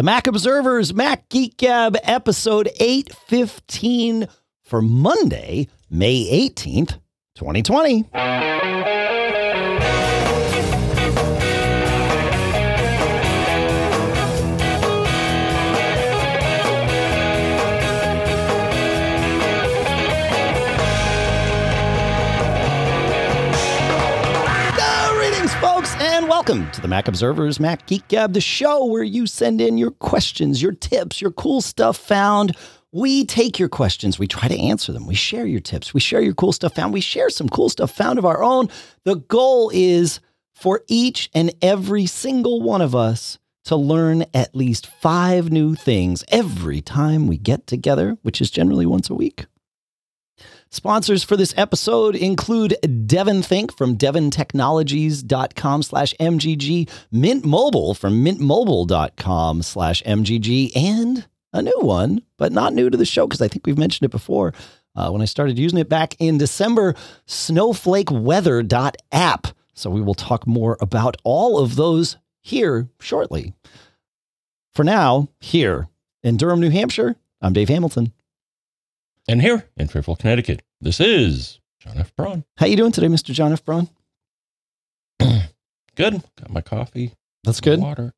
The Mac Observers Mac Geek Gab episode 815 for Monday, May 18th, 2020. Welcome to the Mac Observers Mac Geek Gab, the show where you send in your questions, your tips, your cool stuff found. We take your questions, we try to answer them, we share your tips, we share your cool stuff found, we share some cool stuff found of our own. The goal is for each and every single one of us to learn at least five new things every time we get together, which is generally once a week. Sponsors for this episode include DEVONthink from devontechnologies.com slash MGG, Mint Mobile from mintmobile.com slash MGG, and a new one, but not new to the show because I think we've mentioned it before. Uh, when I started using it back in December, snowflakeweather.app. So we will talk more about all of those here shortly. For now, here in Durham, New Hampshire, I'm Dave Hamilton. And here in Fairfield, Connecticut, this is John F. Braun. How you doing today, Mr. John F. Braun? Good. Got my coffee. That's good. Water.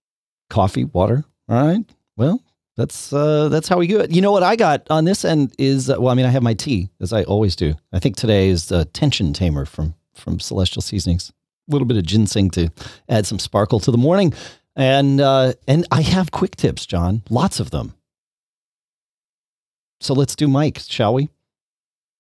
Coffee, water. All right. Well, that's uh, that's how we do it. You know what I got on this end is uh, well, I mean, I have my tea as I always do. I think today is the tension tamer from from Celestial Seasonings. A little bit of ginseng to add some sparkle to the morning, and uh, and I have quick tips, John. Lots of them. So let's do Mike, shall we?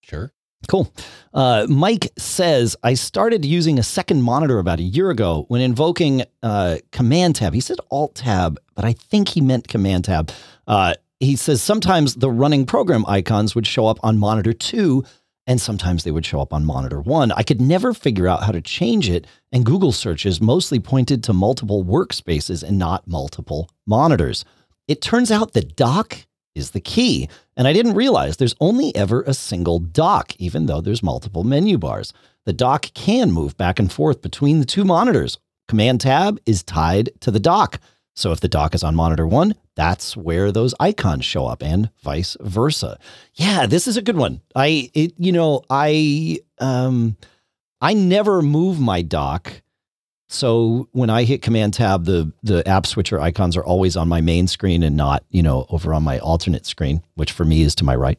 Sure. Cool. Uh, Mike says, I started using a second monitor about a year ago when invoking uh, Command Tab. He said Alt Tab, but I think he meant Command Tab. Uh, he says sometimes the running program icons would show up on monitor two, and sometimes they would show up on monitor one. I could never figure out how to change it, and Google searches mostly pointed to multiple workspaces and not multiple monitors. It turns out the dock is the key. And I didn't realize there's only ever a single dock, even though there's multiple menu bars. The dock can move back and forth between the two monitors. Command tab is tied to the dock. So if the dock is on monitor one, that's where those icons show up and vice versa. Yeah, this is a good one. I it you know, I um I never move my dock so when I hit Command Tab, the the app switcher icons are always on my main screen and not you know over on my alternate screen, which for me is to my right,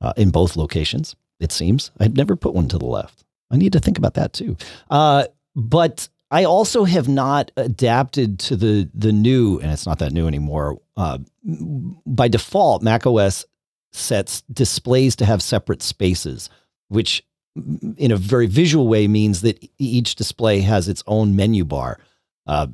uh, in both locations. It seems I've never put one to the left. I need to think about that too. Uh, but I also have not adapted to the the new, and it's not that new anymore. Uh, by default, Mac OS sets displays to have separate spaces, which in a very visual way means that each display has its own menu bar. Uh,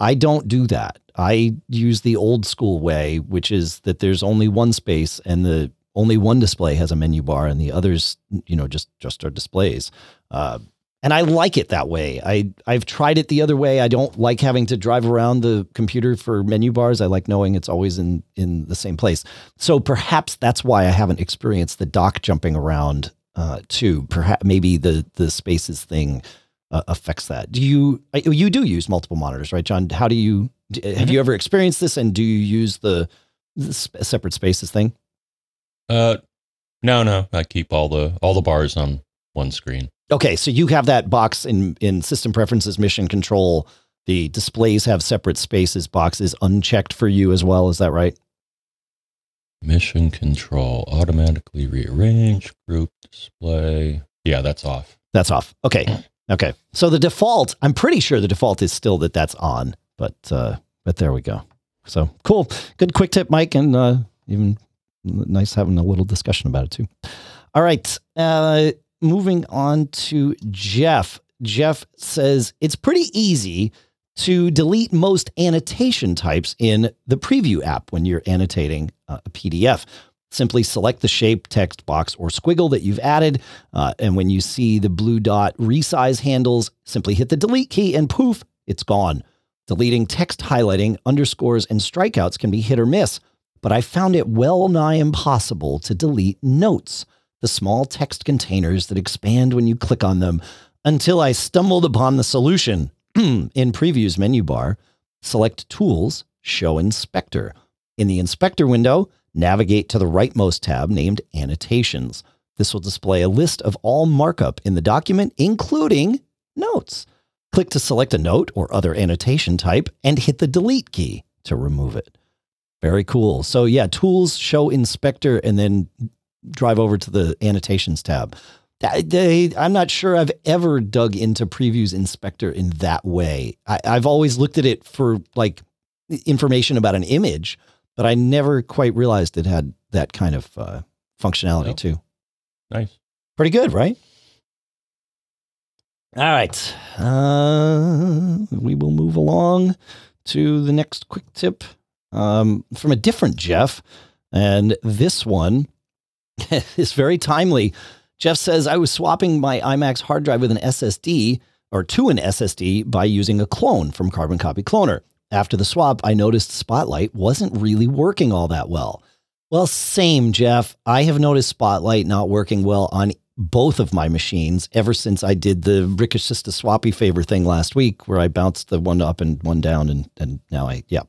I don't do that. I use the old school way, which is that there's only one space and the only one display has a menu bar and the others, you know, just just are displays. Uh, and I like it that way. I I've tried it the other way. I don't like having to drive around the computer for menu bars. I like knowing it's always in in the same place. So perhaps that's why I haven't experienced the dock jumping around uh, too. Perhaps maybe the the spaces thing uh, affects that. Do you you do use multiple monitors, right, John? How do you have mm-hmm. you ever experienced this, and do you use the, the separate spaces thing? Uh, no, no. I keep all the all the bars on one screen. Okay, so you have that box in in system preferences, mission control. The displays have separate spaces. Boxes unchecked for you as well. Is that right? Mission control, automatically rearrange, group display. Yeah, that's off. That's off. Okay. Okay. So the default, I'm pretty sure the default is still that that's on, but, uh, but there we go. So cool. Good quick tip, Mike. And, uh, even nice having a little discussion about it too. All right. Uh, moving on to Jeff. Jeff says it's pretty easy to delete most annotation types in the preview app when you're annotating a PDF. Simply select the shape, text box, or squiggle that you've added. Uh, and when you see the blue dot resize handles, simply hit the delete key and poof, it's gone. Deleting text highlighting, underscores, and strikeouts can be hit or miss, but I found it well nigh impossible to delete notes, the small text containers that expand when you click on them, until I stumbled upon the solution in Preview's menu bar, select Tools, Show Inspector. In the inspector window, navigate to the rightmost tab named Annotations. This will display a list of all markup in the document, including notes. Click to select a note or other annotation type and hit the delete key to remove it. Very cool. So, yeah, tools, show inspector, and then drive over to the annotations tab. I'm not sure I've ever dug into Previews Inspector in that way. I've always looked at it for like information about an image, but I never quite realized it had that kind of uh, functionality Nope. too. Nice. Pretty good, right? All right. Uh, we will move along to the next quick tip um, from a different Jeff. And this one is very timely. Jeff says, I was swapping my iMac's hard drive with an SSD or to an SSD by using a clone from Carbon Copy Cloner. After the swap, I noticed Spotlight wasn't really working all that well. Well, same, Jeff. I have noticed Spotlight not working well on both of my machines ever since I did the Rick Assista swappy favor thing last week, where I bounced the one up and one down, and and now I yeah.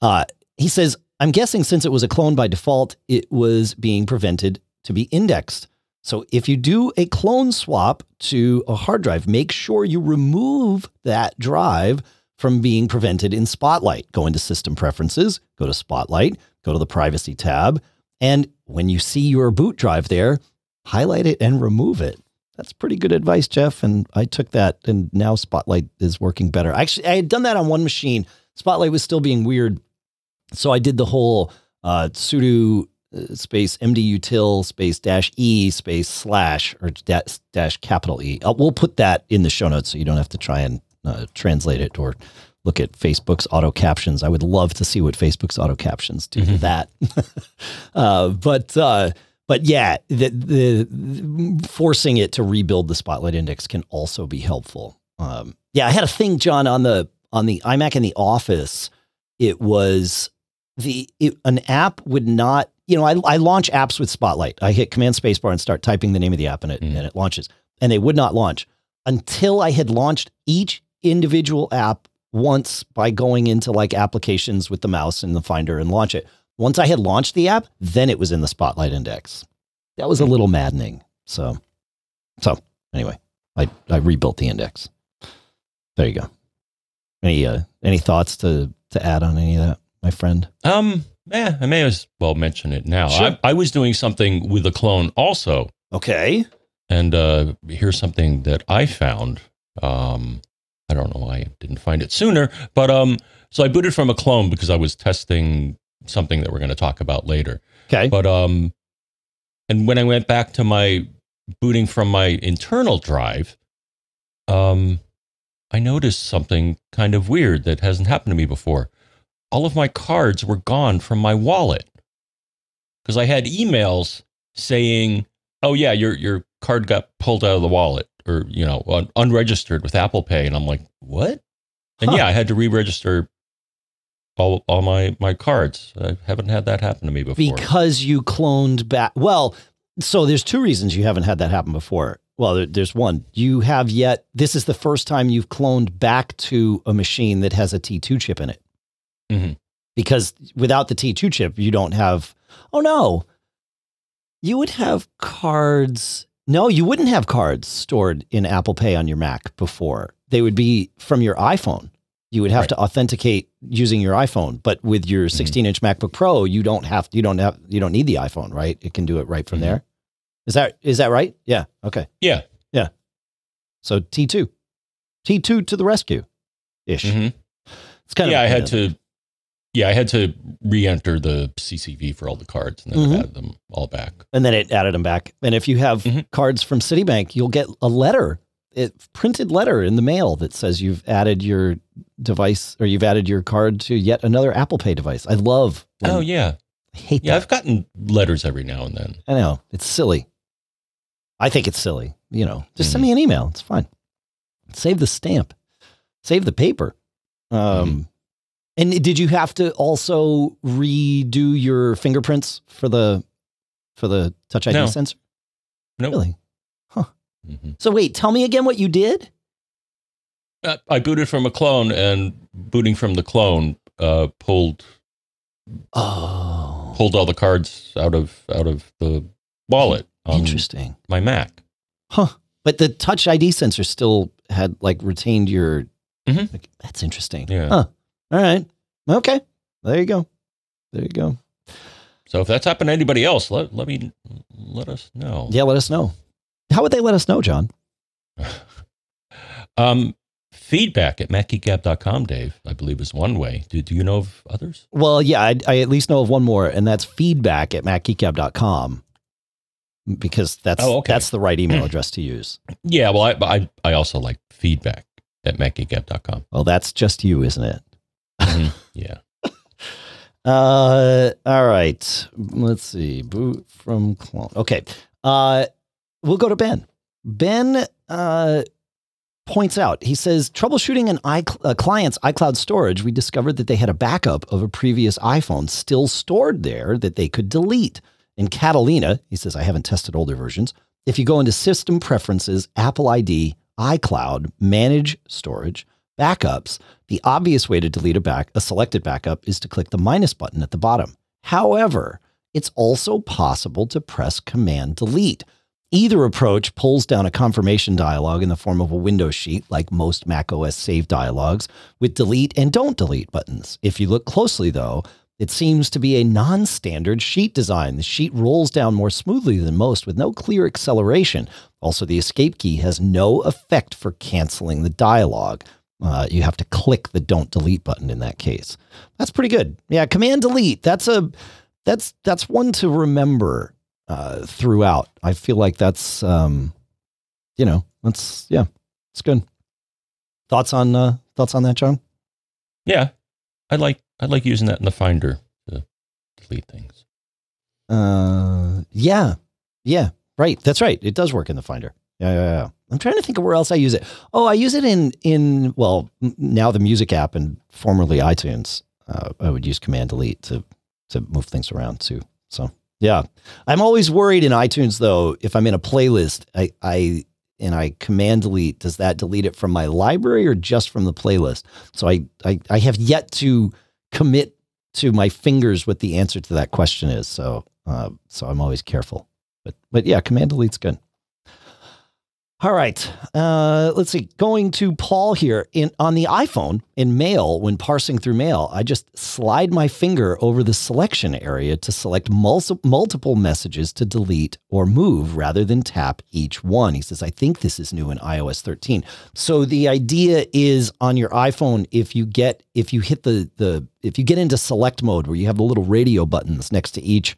Uh, he says, I'm guessing since it was a clone by default, it was being prevented to be indexed. So if you do a clone swap to a hard drive, make sure you remove that drive from being prevented in Spotlight. Go into System Preferences, go to Spotlight, go to the Privacy tab, and when you see your boot drive there, highlight it and remove it. That's pretty good advice, Jeff. And I took that, and now Spotlight is working better. Actually, I had done that on one machine. Spotlight was still being weird. So I did the whole uh, sudo uh, space mdutil space dash e space slash or dash, dash capital E. Uh, we'll put that in the show notes so you don't have to try and uh, translate it or look at Facebook's auto captions. I would love to see what Facebook's auto captions do to Mhm. that. uh, but uh, but yeah, the, the, the forcing it to rebuild the Spotlight Index can also be helpful. Um, yeah, I had a thing, John, on the on the iMac in the office. It was the it, an app would not. You know, I, I launch apps with Spotlight. I hit Command Spacebar and start typing the name of the app, and it Mm. and it launches. And they would not launch until I had launched each individual app once by going into like applications with the mouse in the Finder and launch it. Once I had launched the app, then it was in the Spotlight Index. That was a little maddening. So, so anyway, I I rebuilt the index. There you go. Any uh, any thoughts to to add on any of that, my friend? Um, yeah, I may as well mention it now. Sure. I, I was doing something with a clone also, Okay. and uh, here's something that I found. Um, I don't know why I didn't find it sooner, but um, so I booted from a clone because I was testing something that we're going to talk about later. Okay. But um, and when I went back to my booting from my internal drive, um, I noticed something kind of weird that hasn't happened to me before. All of my cards were gone from my wallet because I had emails saying, "Oh yeah, your your card got pulled out of the wallet, or you know, un- unregistered with Apple Pay," and I'm like, "What?" And Huh. yeah, I had to re-register all all my my cards. I haven't had that happen to me before. because you cloned back. Well, so there's two reasons you haven't had that happen before. Well, there- there's one. You have yet. This is the first time you've cloned back to a machine that has a T2 chip in it. Mhm. Because without the T2 chip, you don't have. Oh no, you would have cards. No, you wouldn't have cards stored in Apple Pay on your Mac before. They would be from your iPhone. You would have Right. to authenticate using your iPhone, but with your 16 inch MacBook Pro, you don't have you don't have you don't need the iPhone, right? It can do it right from Mhm. there. Is that is that right? Yeah. Okay. Yeah. Yeah. So T2, T2 to the rescue, ish. hmm It's kind yeah, of Yeah, I had to. Yeah, I had to re-enter the CCV for all the cards, and then Mhm. I added them all back. and then it added them back. And if you have Mhm. cards from Citibank, you'll get a letter, a printed letter in the mail that says you've added your device or you've added your card to yet another Apple Pay device. I love. Oh yeah, I hate yeah. that. I've gotten letters every now and then. I know it's silly. I think it's silly. You know, just send Mhm. me an email. It's fine. Save the stamp. Save the paper. Um, Mm-hmm. And did you have to also redo your fingerprints for the for the Touch ID No. sensor? Nope. Really? hmm So wait, tell me again what you did. Uh, I booted from a clone, and booting from the clone uh, pulled Oh, pulled all the cards out of out of the wallet on interesting. my Mac. Huh. But the touch ID sensor still had like retained your. Mhm. like, that's interesting. Yeah. Huh. All right. Okay. There you go. There you go. So if that's happened to anybody else, let let me let us know. Yeah. Let us know. How would they let us know, John? Um, feedback at macgeekgab.com, Dave, I believe is one way. Do, do you know of others? Well, yeah, I, I at least know of one more, and that's feedback at macgeekgab.com because that's Oh, okay. that's the right email address to use. Yeah, well, I I, I also like feedback at macgeekgab.com. Well, that's just you, isn't it? Yeah. Uh, all right. Let's see. Boot from clone. Okay. Uh, we'll go to Ben. Ben uh, points out. He says troubleshooting an i a client's iCloud storage. We discovered that they had a backup of a previous iPhone still stored there that they could delete. In Catalina, he says I haven't tested older versions. If you go into System Preferences, Apple ID, iCloud, Manage Storage, Backups, the obvious way to delete a back a selected backup is to click the minus button at the bottom. However, it's also possible to press Command Delete. Either approach pulls down a confirmation dialog in the form of a window sheet, like most macOS save dialogs, with delete and don't delete buttons. If you look closely, though, it seems to be a non standard sheet design. The sheet rolls down more smoothly than most with no clear acceleration. Also, the escape key has no effect for canceling the dialog. Uh, you have to click the don't delete button in that case. That's pretty good. Yeah, command delete. That's a that's that's one to remember uh, throughout. I feel like that's um, you know that's yeah, it's good. Thoughts on uh, thoughts on that, John? Yeah. I like I like using that in the Finder to delete things. Uh, yeah, yeah, right. That's right. It does work in the Finder. Yeah, yeah, yeah. I'm trying to think of where else I use it. Oh, I use it in in well now the music app and formerly iTunes. Uh, I would use Command Delete to to move things around too. So yeah, I'm always worried in iTunes though if I'm in a playlist, I I and I Command Delete. Does that delete it from my library or just from the playlist? So I I, I have yet to commit to my fingers what the answer to that question is. So uh, so I'm always careful. But but yeah, Command Delete's good. All right. Uh, let's see. Going to Paul here in on the iPhone in Mail when parsing through Mail, I just slide my finger over the selection area to select multi- multiple messages to delete or move rather than tap each one. He says, I think this is new in iOS 13. So the idea is on your iPhone, if you get if you hit the the if you get into select mode where you have the little radio buttons next to each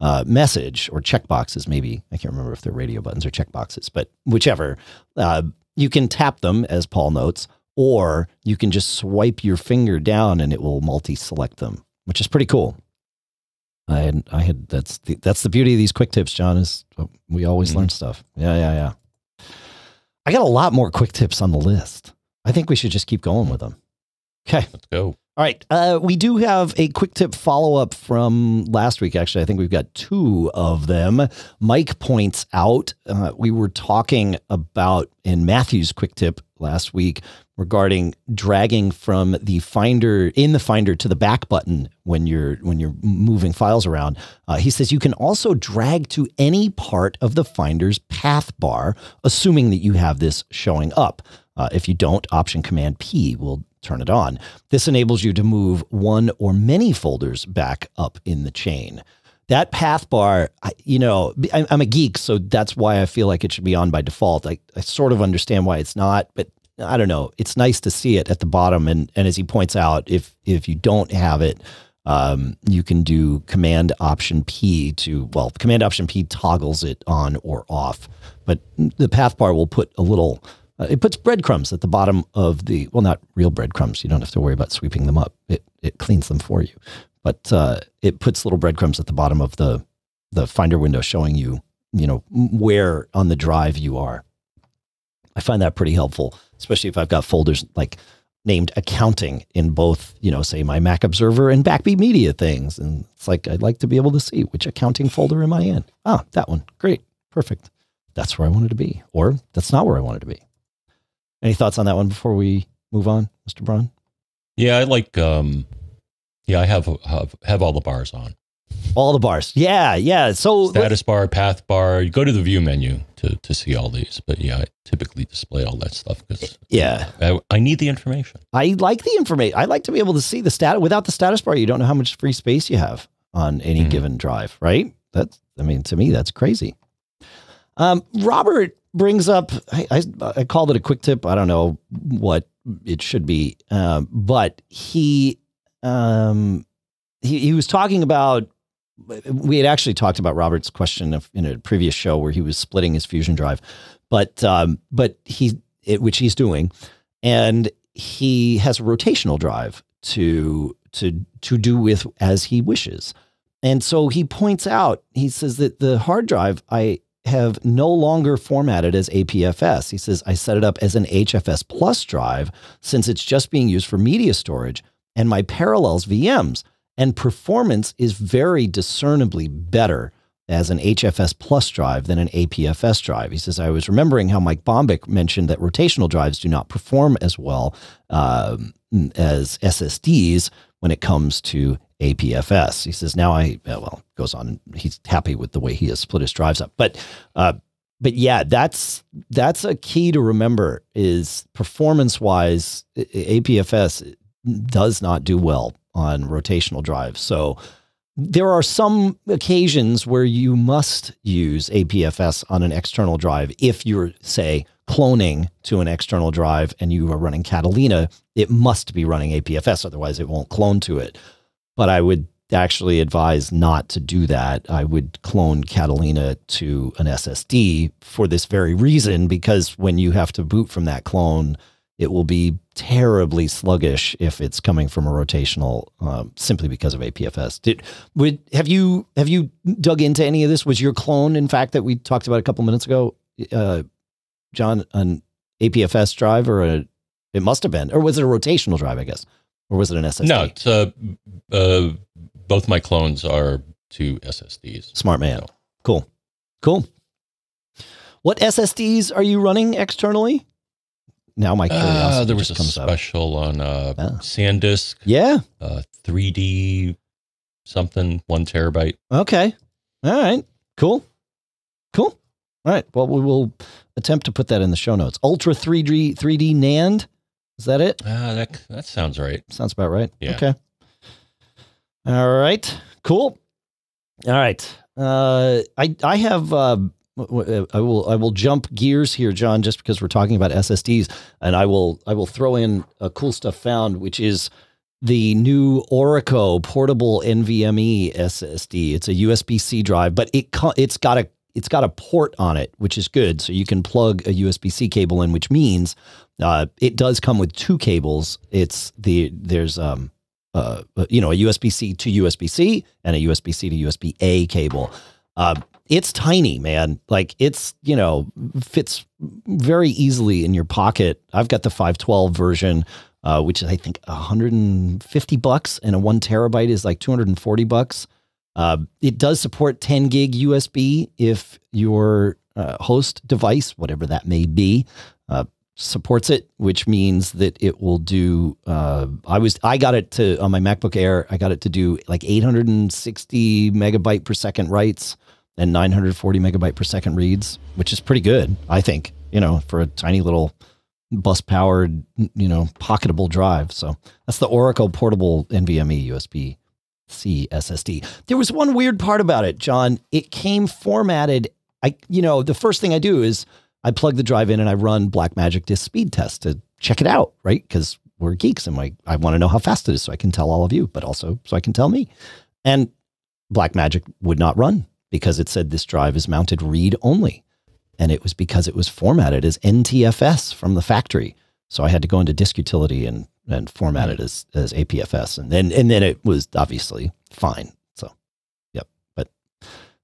uh, message or checkboxes, maybe. I can't remember if they're radio buttons or checkboxes, but whichever. Uh, you can tap them, as Paul notes, or you can just swipe your finger down and it will multi select them, which is pretty cool. I had, I had, that's the, that's the beauty of these quick tips, John, is we always Mhm. learn stuff. Yeah, yeah, yeah. I got a lot more quick tips on the list. I think we should just keep going with them. Okay. Let's go. All right. Uh, we do have a quick tip follow up from last week. Actually, I think we've got two of them. Mike points out uh, we were talking about in Matthew's quick tip last week regarding dragging from the finder in the finder to the back button when you're when you're moving files around. Uh, he says you can also drag to any part of the finder's path bar, assuming that you have this showing up. Uh, if you don't, Option Command P will turn it on. This enables you to move one or many folders back up in the chain. That path bar, I, you know, I- I'm a geek, so that's why I feel like it should be on by default. I, I sort of understand why it's not, but I don't know. It's nice to see it at the bottom, and and as he points out, if if you don't have it, um, you can do Command Option P to well, Command Option P toggles it on or off, but the path bar will put a little. Uh, it puts breadcrumbs at the bottom of the well, not real breadcrumbs. You don't have to worry about sweeping them up. It it cleans them for you, but uh, it puts little breadcrumbs at the bottom of the the Finder window, showing you you know where on the drive you are. I find that pretty helpful, especially if I've got folders like named accounting in both, you know, say my Mac Observer and Backbeat Media things. And it's like, I'd like to be able to see which accounting folder am I in? Ah, that one. Great. Perfect. That's where I wanted to be. Or that's not where I wanted to be. Any thoughts on that one before we move on, Mr. Braun? Yeah, I like um Yeah, I have have, have all the bars on. All the bars. Yeah, yeah. So Status bar, path bar. You go to the view menu to, to see all these. But yeah, I typically display all that stuff because yeah, I, I need the information. I like the information. I like to be able to see the status. Without the status bar, you don't know how much free space you have on any Mhm. given drive, right? That's, I mean, to me, that's crazy. Um, Robert brings up, I, I, I called it a quick tip. I don't know what it should be, um, but he, um, he, he was talking about, we had actually talked about Robert's question of, in a previous show where he was splitting his fusion drive, but, um, but he, it, which he's doing, and he has a rotational drive to to to do with as he wishes. And so he points out, he says that the hard drive I have no longer formatted as APFS. He says I set it up as an HFS plus drive since it's just being used for media storage and my parallels VMs and performance is very discernibly better as an HFS plus drive than an APFS drive. He says, I was remembering how Mike Bombich mentioned that rotational drives do not perform as well um, as SSDs when it comes to APFS. He says, now I, well, goes on, he's happy with the way he has split his drives up. But, uh, but yeah, that's that's a key to remember is performance wise, APFS does not do well on rotational drives. So there are some occasions where you must use APFS on an external drive. If you're, say, cloning to an external drive and you are running Catalina, it must be running APFS, otherwise, it won't clone to it. But I would actually advise not to do that. I would clone Catalina to an SSD for this very reason, because when you have to boot from that clone, it will be terribly sluggish if it's coming from a rotational um, simply because of APFS. Did would have you have you dug into any of this? Was your clone, in fact, that we talked about a couple minutes ago, uh, John, an APFS drive or a? It must have been, or was it a rotational drive? I guess, or was it an SSD? No, it's uh, uh, both my clones are two SSDs. Smart man. So, Cool, cool. What SSDs are you running externally? Now my curiosity uh, there was a comes up. special on uh, Ah. SanDisk, Yeah. uh, 3D something, one terabyte. Okay. All right. Cool. Cool. All right. Well, we will attempt to put that in the show notes. Ultra 3D 3D NAND. Is that it? Ah, that that sounds right. Sounds about right. Yeah. Okay. All right. Cool. All right. Uh, I I have. Uh, I will I will jump gears here, John, just because we're talking about SSDs, and I will I will throw in a cool stuff found, which is the new Orico portable NVMe SSD. It's a USB C drive, but it it's got a it's got a port on it, which is good. So you can plug a USB C cable in, which means uh, it does come with two cables. It's the there's um uh you know a USB C to USB C and a USB C to USB A cable. Uh, it's tiny, man. Like it's you know fits very easily in your pocket. I've got the 512 version, uh, which is I think 150 bucks, and a one terabyte is like 240 bucks. Uh, it does support 10 gig USB if your uh, host device, whatever that may be, uh, supports it, which means that it will do. Uh, I was I got it to on my MacBook Air. I got it to do like 860 megabyte per second writes and 940 megabyte per second reads, which is pretty good, I think. You know, for a tiny little bus powered, you know, pocketable drive. So that's the Orico portable NVMe USB C SSD. There was one weird part about it, John. It came formatted. I, you know, the first thing I do is I plug the drive in and I run Blackmagic Disk Speed Test to check it out, right? Because we're geeks and I, I want to know how fast it is so I can tell all of you, but also so I can tell me. And Blackmagic would not run because it said this drive is mounted read only. And it was because it was formatted as NTFS from the factory. So I had to go into disk utility and and formatted as as APFS, and then and then it was obviously fine. So, yep. But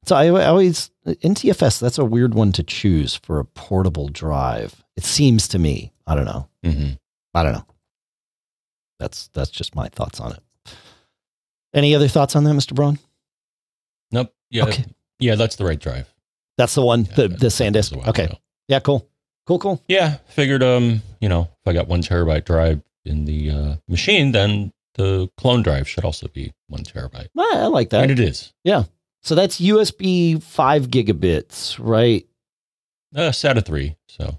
so I, I always NTFS. That's a weird one to choose for a portable drive. It seems to me. I don't know. hmm I don't know. That's that's just my thoughts on it. Any other thoughts on that, Mr. Braun? Nope. Yeah. Okay. Yeah, that's the right drive. That's the one, Yeah, the the that was a SanDisk. while Okay. ago. Yeah, cool. Cool, cool. Yeah, figured um, you know, if I got one terabyte drive in the uh, machine, then the clone drive should also be one terabyte. I, I like that. And it is. Yeah. So that's USB five gigabits, right? Uh, SATA 3. So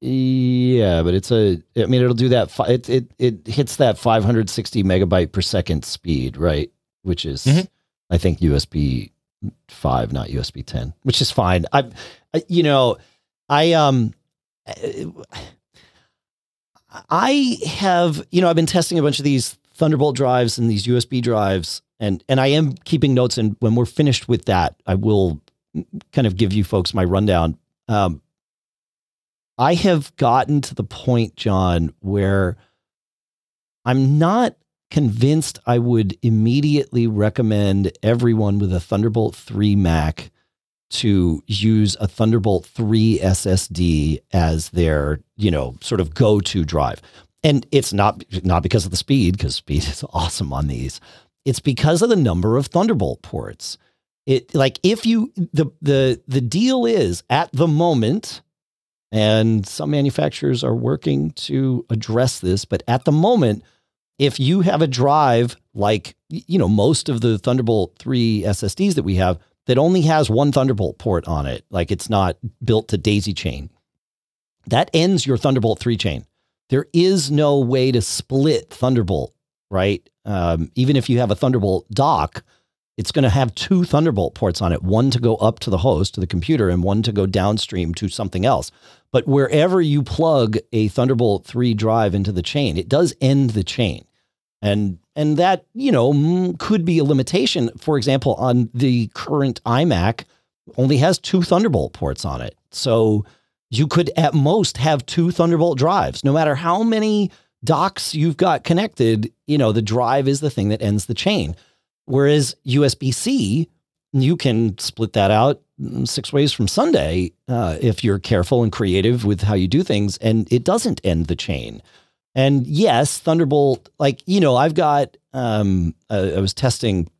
Yeah, but it's a. I mean, it'll do that. fi- It it it hits that 560 megabyte per second speed, right? Which is, Mhm. I think, USB five, not USB 10, which is fine. I you know, I um, I have you know I've been testing a bunch of these Thunderbolt drives and these USB drives, and and I am keeping notes. And when we're finished with that, I will kind of give you folks my rundown. Um, I have gotten to the point, John, where I'm not convinced I would immediately recommend everyone with a Thunderbolt 3 Mac to use a Thunderbolt 3 SSD as their, you know, sort of go-to drive. And it's not not because of the speed, because speed is awesome on these. It's because of the number of Thunderbolt ports. It like if you the the the deal is at the moment, and some manufacturers are working to address this, but at the moment, if you have a drive like you know most of the Thunderbolt 3 SSDs that we have that only has one Thunderbolt port on it, like it's not built to daisy chain, that ends your Thunderbolt 3 chain. There is no way to split Thunderbolt, right? Um, even if you have a Thunderbolt dock, it's going to have two Thunderbolt ports on it, one to go up to the host, to the computer, and one to go downstream to something else. But wherever you plug a Thunderbolt 3 drive into the chain, it does end the chain. And and that, you know, could be a limitation. For example, on the current iMac only has two Thunderbolt ports on it. So you could at most have two Thunderbolt drives. No matter how many docks you've got connected, you know, the drive is the thing that ends the chain. Whereas USB C, you can split that out mm, six ways from Sunday uh, if you're careful and creative with how you do things, and it doesn't end the chain. And yes, Thunderbolt, like you know, I've got. Um, uh, I was testing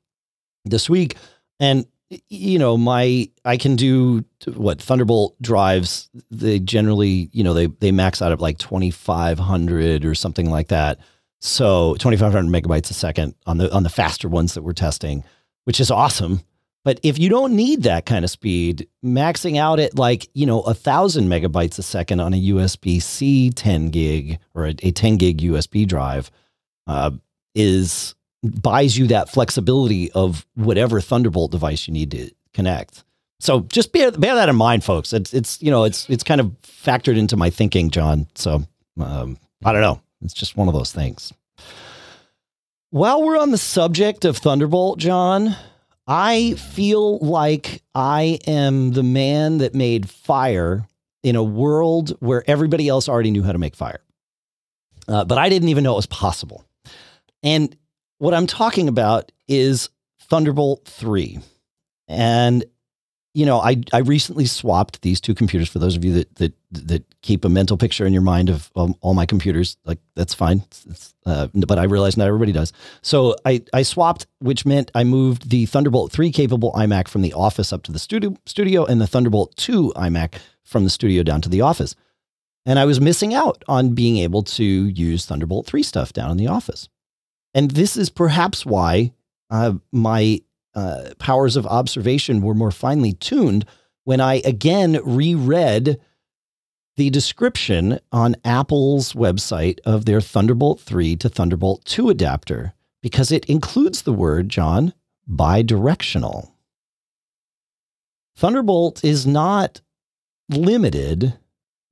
this week, and you know, my I can do what Thunderbolt drives. They generally, you know, they they max out at like twenty five hundred or something like that. So 2500 megabytes a second on the on the faster ones that we're testing, which is awesome. But if you don't need that kind of speed, maxing out at like, you know, a thousand megabytes a second on a USB C 10 gig or a, a 10 gig USB drive uh, is buys you that flexibility of whatever Thunderbolt device you need to connect. So just bear, bear that in mind, folks. It's, it's, you know, it's, it's kind of factored into my thinking, John. So um, I don't know. It's just one of those things. While we're on the subject of Thunderbolt, John, I feel like I am the man that made fire in a world where everybody else already knew how to make fire. Uh, but I didn't even know it was possible. And what I'm talking about is Thunderbolt 3. And you know, I I recently swapped these two computers. For those of you that that that keep a mental picture in your mind of um, all my computers, like that's fine. It's, it's, uh, but I realize not everybody does. So I I swapped, which meant I moved the Thunderbolt three capable iMac from the office up to the studio studio, and the Thunderbolt two iMac from the studio down to the office. And I was missing out on being able to use Thunderbolt three stuff down in the office. And this is perhaps why uh, my uh, powers of observation were more finely tuned when I again reread the description on Apple's website of their Thunderbolt 3 to Thunderbolt 2 adapter because it includes the word, John, bidirectional. Thunderbolt is not limited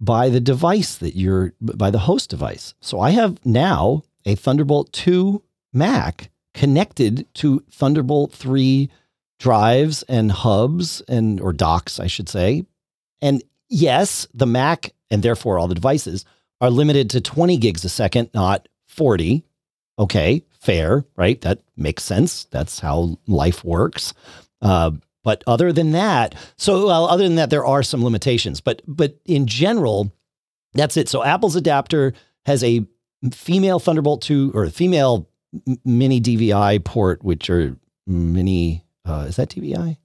by the device that you're, by the host device. So I have now a Thunderbolt 2 Mac connected to Thunderbolt 3 drives and hubs and or docks, I should say. And yes, the Mac and therefore all the devices are limited to 20 gigs a second, not 40. Okay, fair, right? That makes sense. That's how life works. Uh, but other than that, so well, other than that, there are some limitations. But but in general, that's it. So Apple's adapter has a female Thunderbolt 2 or a female mini DVI port, which are mini. Uh, is that DVI?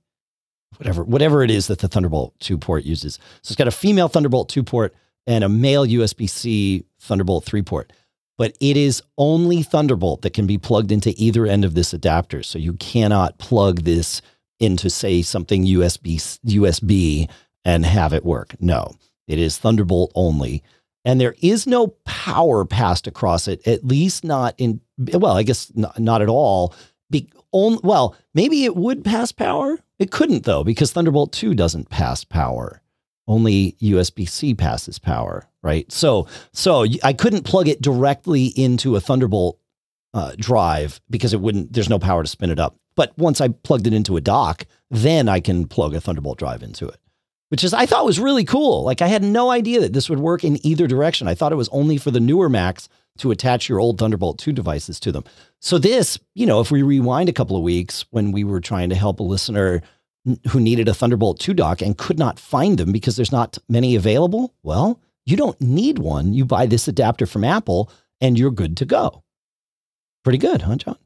Whatever, whatever it is that the Thunderbolt 2 port uses. So it's got a female Thunderbolt 2 port and a male USB C Thunderbolt 3 port. but it is only Thunderbolt that can be plugged into either end of this adapter. So you cannot plug this into, say, something USB USB and have it work. No, it is Thunderbolt only. And there is no power passed across it, at least not in, well, I guess not, not at all. Be, on, well, maybe it would pass power. It couldn't, though, because Thunderbolt 2 doesn't pass power. Only USB C passes power, right? So, so I couldn't plug it directly into a Thunderbolt uh, drive because it wouldn't, there's no power to spin it up. But once I plugged it into a dock, then I can plug a Thunderbolt drive into it, which is I thought was really cool. Like I had no idea that this would work in either direction. I thought it was only for the newer Macs to attach your old Thunderbolt 2 devices to them. So this, you know, if we rewind a couple of weeks when we were trying to help a listener who needed a Thunderbolt 2 dock and could not find them because there's not many available, well, you don't need one. You buy this adapter from Apple and you're good to go. Pretty good, huh, John?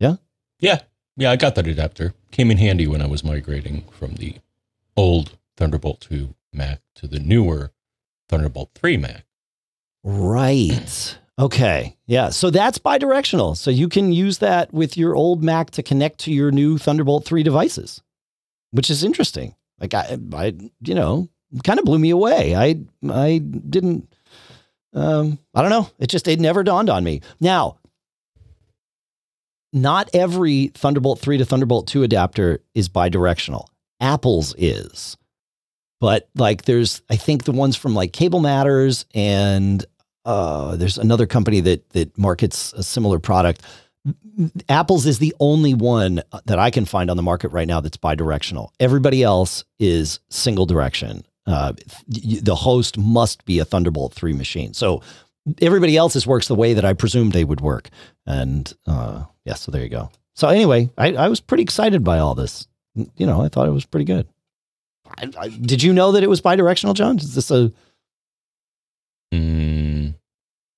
Yeah? Yeah. Yeah, I got that adapter. Came in handy when I was migrating from the old Thunderbolt 2 Mac to the newer Thunderbolt 3 Mac. Right. Okay. Yeah. So that's bidirectional. So you can use that with your old Mac to connect to your new Thunderbolt 3 devices, which is interesting. Like I, I you know, kind of blew me away. I, I didn't, um, I don't know. It just, it never dawned on me. Now, not every Thunderbolt 3 to Thunderbolt 2 adapter is bidirectional. Apple's is. But like there's I think the ones from like Cable Matters and uh, there's another company that that markets a similar product. Apple's is the only one that I can find on the market right now that's bidirectional. Everybody else is single direction. Uh, the host must be a Thunderbolt 3 machine. So everybody else's works the way that I presumed they would work. And uh, yeah, so there you go. So anyway, I, I was pretty excited by all this. You know, I thought it was pretty good. I, I, did you know that it was bidirectional, John? Is this a? Mm,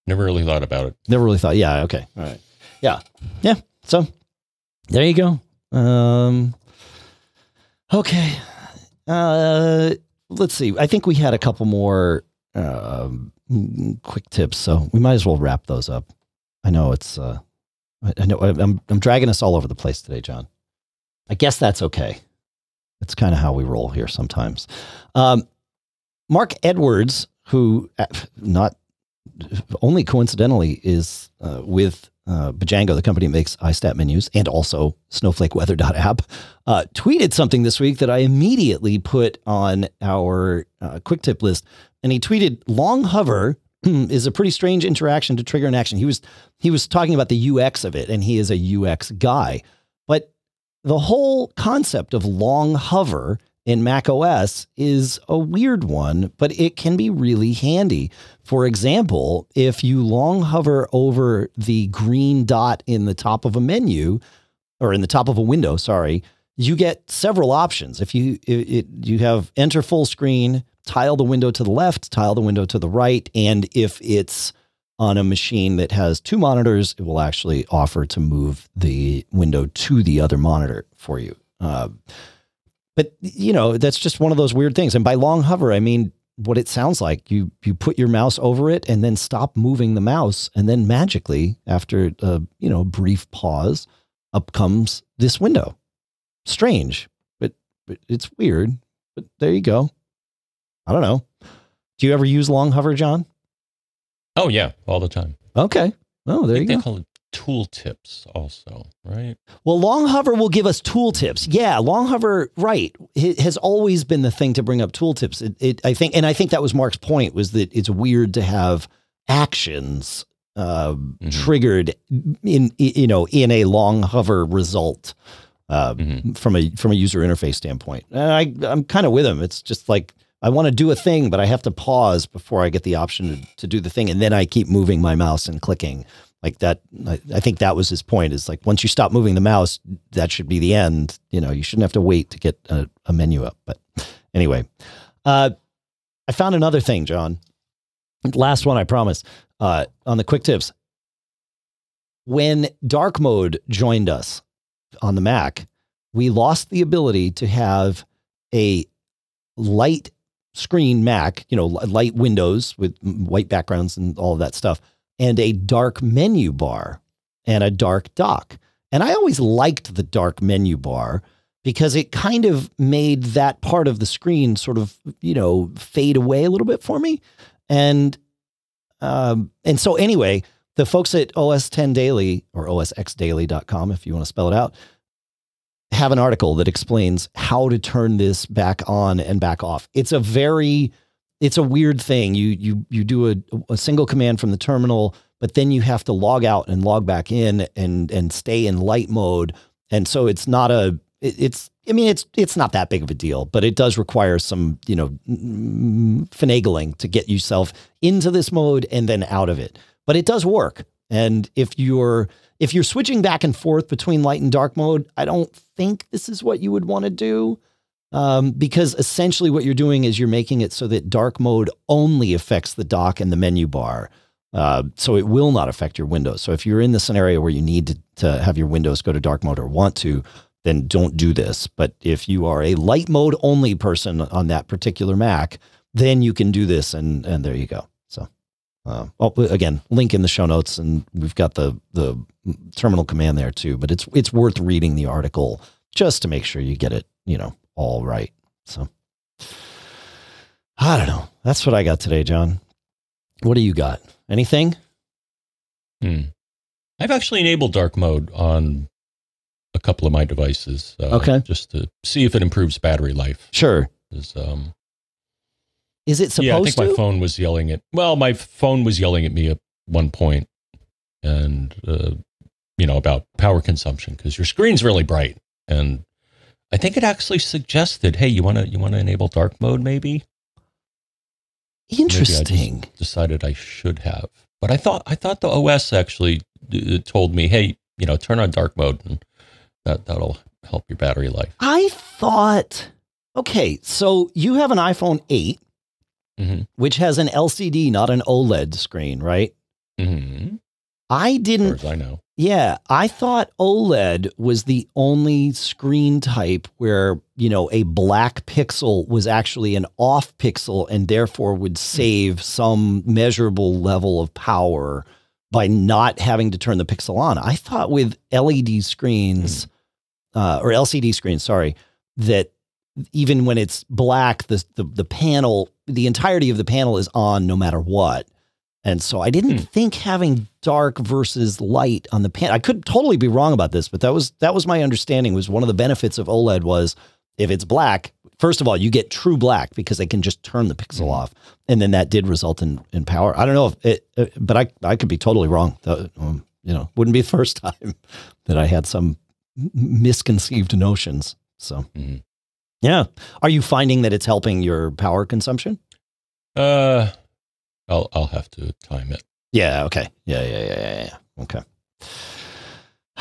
never really thought about it. Never really thought. Yeah. Okay. All right. Yeah. Yeah. So there you go. Um, okay. Uh, let's see. I think we had a couple more um, quick tips, so we might as well wrap those up. I know it's. Uh, I know I'm. I'm dragging us all over the place today, John. I guess that's okay. It's kind of how we roll here sometimes. Um, Mark Edwards, who uh, not only coincidentally is uh, with uh, Bjango, the company that makes iStat menus, and also SnowflakeWeather.app, uh, tweeted something this week that I immediately put on our uh, quick tip list. And he tweeted, "Long hover is a pretty strange interaction to trigger an action." He was he was talking about the UX of it, and he is a UX guy. But the whole concept of long hover in Mac OS is a weird one, but it can be really handy. For example, if you long hover over the green dot in the top of a menu or in the top of a window, sorry, you get several options. If you it, it, you have enter full screen, tile the window to the left, tile the window to the right, and if it's on a machine that has two monitors, it will actually offer to move the window to the other monitor for you. Uh, but you know, that's just one of those weird things. And by long hover, I mean what it sounds like. You you put your mouse over it and then stop moving the mouse, and then magically, after a you know brief pause, up comes this window. Strange, but, but it's weird. But there you go. I don't know. Do you ever use long hover, John? Oh yeah, all the time. Okay. Oh, there you go. they call it tool tips also, right? Well, long hover will give us tool tips. Yeah, long hover, right, it has always been the thing to bring up tool tips. It, it, I think, and I think that was Mark's point was that it's weird to have actions uh, mm-hmm. triggered in you know in a long hover result uh, mm-hmm. from a from a user interface standpoint. And I I'm kind of with him. It's just like I want to do a thing, but I have to pause before I get the option to, to do the thing. And then I keep moving my mouse and clicking like that. I, I, think that was his point is like, once you stop moving the mouse, that should be the end. You know, you shouldn't have to wait to get a, a menu up. But anyway, uh, I found another thing, John. Last one, I promise, uh, on the quick tips. When dark mode joined us on the Mac, we lost the ability to have a light screen Mac, you know, light windows with white backgrounds and all of that stuff, and a dark menu bar and a dark dock. And I always liked the dark menu bar because it kind of made that part of the screen sort of, you know, fade away a little bit for me. And um, and so anyway, the folks at OS 10 Daily or osxdaily.com, if you want to spell it out, have an article that explains how to turn this back on and back off. It's a very it's a weird thing. You you you do a, a single command from the terminal, but then you have to log out and log back in and and stay in light mode. And so it's not a it's I mean it's it's not that big of a deal, but it does require some, you know, finagling to get yourself into this mode and then out of it. But it does work. And if you're if you're switching back and forth between light and dark mode, I don't think this is what you would want to do. Um, because essentially what you're doing is you're making it so that dark mode only affects the dock and the menu bar. Uh, so it will not affect your windows. So if you're in the scenario where you need to, to have your windows go to dark mode or want to, then don't do this. But if you are a light mode only person on that particular Mac, then you can do this, and and there you go. Uh, well, again, link in the show notes, and we've got the the terminal command there too. But it's it's worth reading the article just to make sure you get it, you know, all right. So, I don't know. That's what I got today, John. What do you got? Anything? Hmm. I've actually enabled dark mode on a couple of my devices. Uh, okay. Just to see if it improves battery life. Sure. Um, is it supposed yeah, I think to? my phone was yelling at, well, my phone was yelling at me at one point and, uh, you know, about power consumption because your screen's really bright. And I think it actually suggested, hey, you want to, you want to enable dark mode maybe? Interesting. I decided I should have, but I thought, I thought the OS actually uh, told me, hey, you know, turn on dark mode and that that'll help your battery life. I thought, okay, so you have an iPhone 8, mm-hmm. which has an LCD, not an OLED screen, right? Mm-hmm. I didn't. I know. Yeah, I thought OLED was the only screen type where you know a black pixel was actually an off pixel and therefore would hmm. save some measurable level of power by not having to turn the pixel on. I thought with LED screens mm. uh, or LCD screens, sorry, that even when it's black, the, the, the panel, the entirety of the panel is on no matter what. And so I didn't mm. think having dark versus light on the pan. I could totally be wrong about this, but that was that was my understanding. Was one of the benefits of OLED was if it's black, first of all, you get true black because they can just turn the pixel mm-hmm. off, and then that did result in in power. I don't know if it, uh, but I I could be totally wrong. Um, you know, wouldn't be the first time that I had some misconceived notions. So, mm-hmm. Yeah, are you finding that it's helping your power consumption? Uh, I'll I'll have to time it. Yeah. Okay. Yeah. Yeah. Yeah. Yeah. yeah. Okay.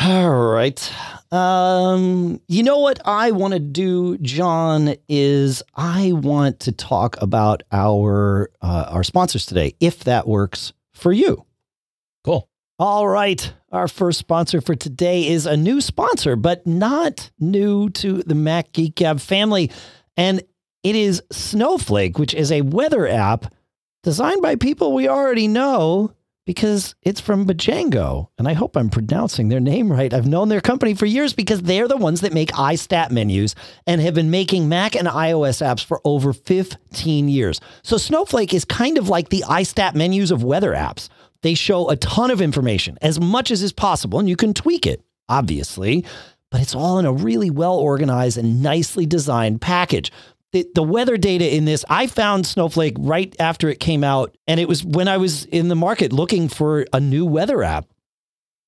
All right. Um, you know what I want to do, John, is I want to talk about our uh, our sponsors today, if that works for you. Cool. All right. Our first sponsor for today is a new sponsor, but not new to the Mac Geek Gab family. And it is Snowflake, which is a weather app designed by people we already know because it's from Bjango. And I hope I'm pronouncing their name right. I've known their company for years because they're the ones that make iStat menus and have been making Mac and iOS apps for over 15 years. So Snowflake is kind of like the iStat menus of weather apps. They show a ton of information, as much as is possible, and you can tweak it, obviously, but it's all in a really well organized and nicely designed package the, the weather data in this, I found Snowflake right after it came out. And it was when I was in the market looking for a new weather app.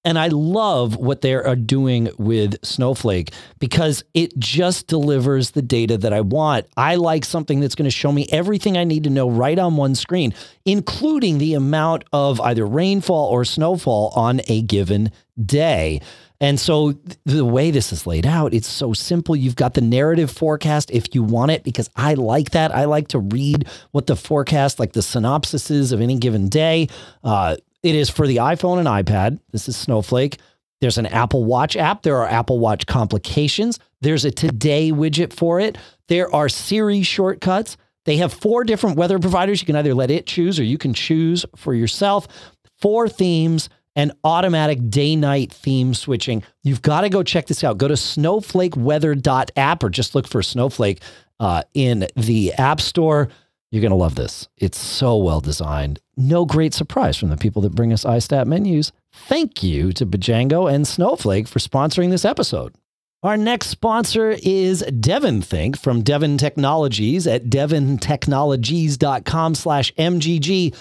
And I love what they are doing with Snowflake because it just delivers the data that I want. I like something that's going to show me everything I need to know right on one screen, including the amount of either rainfall or snowfall on a given day. And so the way this is laid out, it's so simple. You've got the narrative forecast if you want it, because I like that. I like to read what the forecast, like the synopsises of any given day. Uh, it is for the iPhone and iPad. This is Snowflake. There's an Apple Watch app. There are Apple Watch complications. There's a Today widget for it. There are Siri shortcuts. They have four different weather providers. You can either let it choose or you can choose for yourself. Four themes and automatic day night theme switching. You've got to go check this out. Go to snowflakeweather.app or just look for Snowflake uh, in the App Store. You're going to love this. It's so well designed. No great surprise from the people that bring us iStat menus. Thank you to Bjango and Snowflake for sponsoring this episode. Our next sponsor is DEVONthink from DEVONtechnologies at devontechnologies.com slash MGG.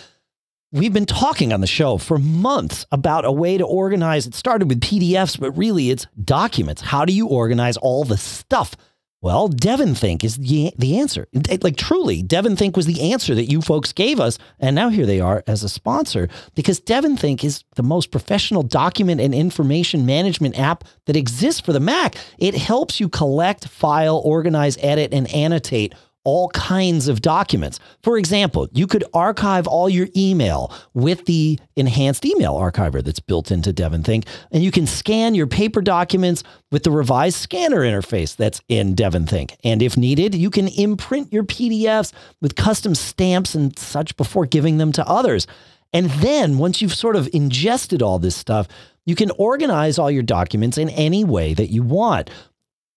We've been talking on the show for months about a way to organize. It started with PDFs, but really it's documents. How do you organize all the stuff well, DEVONthink is the, the answer. Like truly, DEVONthink was the answer that you folks gave us. And now here they are as a sponsor because DEVONthink is the most professional document and information management app that exists for the Mac. It helps you collect, file, organize, edit, and annotate all kinds of documents. For example, you could archive all your email with the enhanced email archiver that's built into DEVONthink, and you can scan your paper documents with the revised scanner interface that's in DEVONthink. And if needed, you can imprint your PDFs with custom stamps and such before giving them to others. And then once you've sort of ingested all this stuff, you can organize all your documents in any way that you want.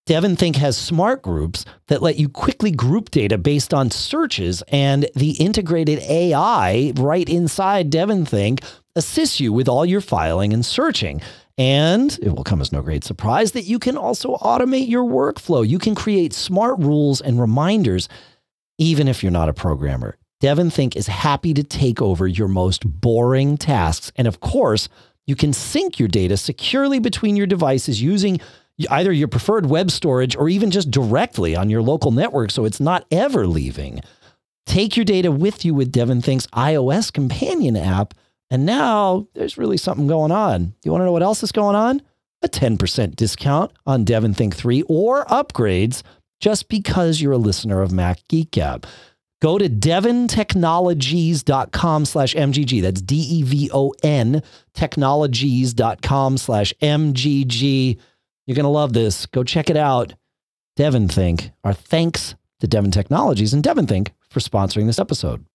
DEVONthink has smart groups that let you quickly group data based on searches, and the integrated AI right inside DEVONthink assists you with all your filing and searching. And it will come as no great surprise that you can also automate your workflow. You can create smart rules and reminders, even if you're not a programmer. DEVONthink is happy to take over your most boring tasks. And of course, you can sync your data securely between your devices using either your preferred web storage or even just directly on your local network so it's not ever leaving. Take your data with you with DEVONthink's iOS companion app. And now there's really something going on. You want to know what else is going on? A 10% discount on DEVONthink 3 or upgrades just because you're a listener of Mac Geek Gab. Go to devontechnologies.com slash MGG. That's D-E-V-O-N technologies.com slash MGG. You're going to love this. Go check it out. DEVONthink. Our thanks to DEVONtechnologies and DevonThink for sponsoring this episode.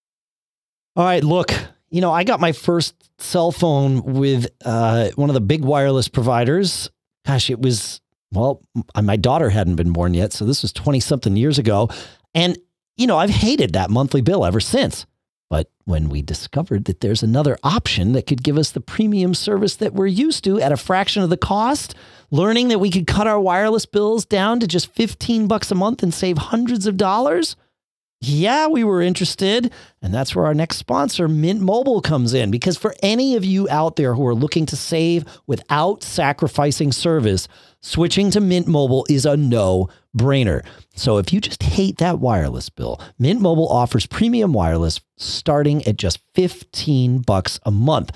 All right, look, you know, I got my first cell phone with uh, one of the big wireless providers. Gosh, it was, well, my daughter hadn't been born yet. So this was 20 something years ago. And, you know, I've hated that monthly bill ever since. But when we discovered that there's another option that could give us the premium service that we're used to at a fraction of the cost, learning that we could cut our wireless bills down to just 15 bucks a month and save hundreds of dollars, yeah, we were interested. And that's where our next sponsor, Mint Mobile, comes in. Because for any of you out there who are looking to save without sacrificing service, switching to Mint Mobile is a no brainer. So if you just hate that wireless bill, Mint Mobile offers premium wireless starting at just 15 bucks a month.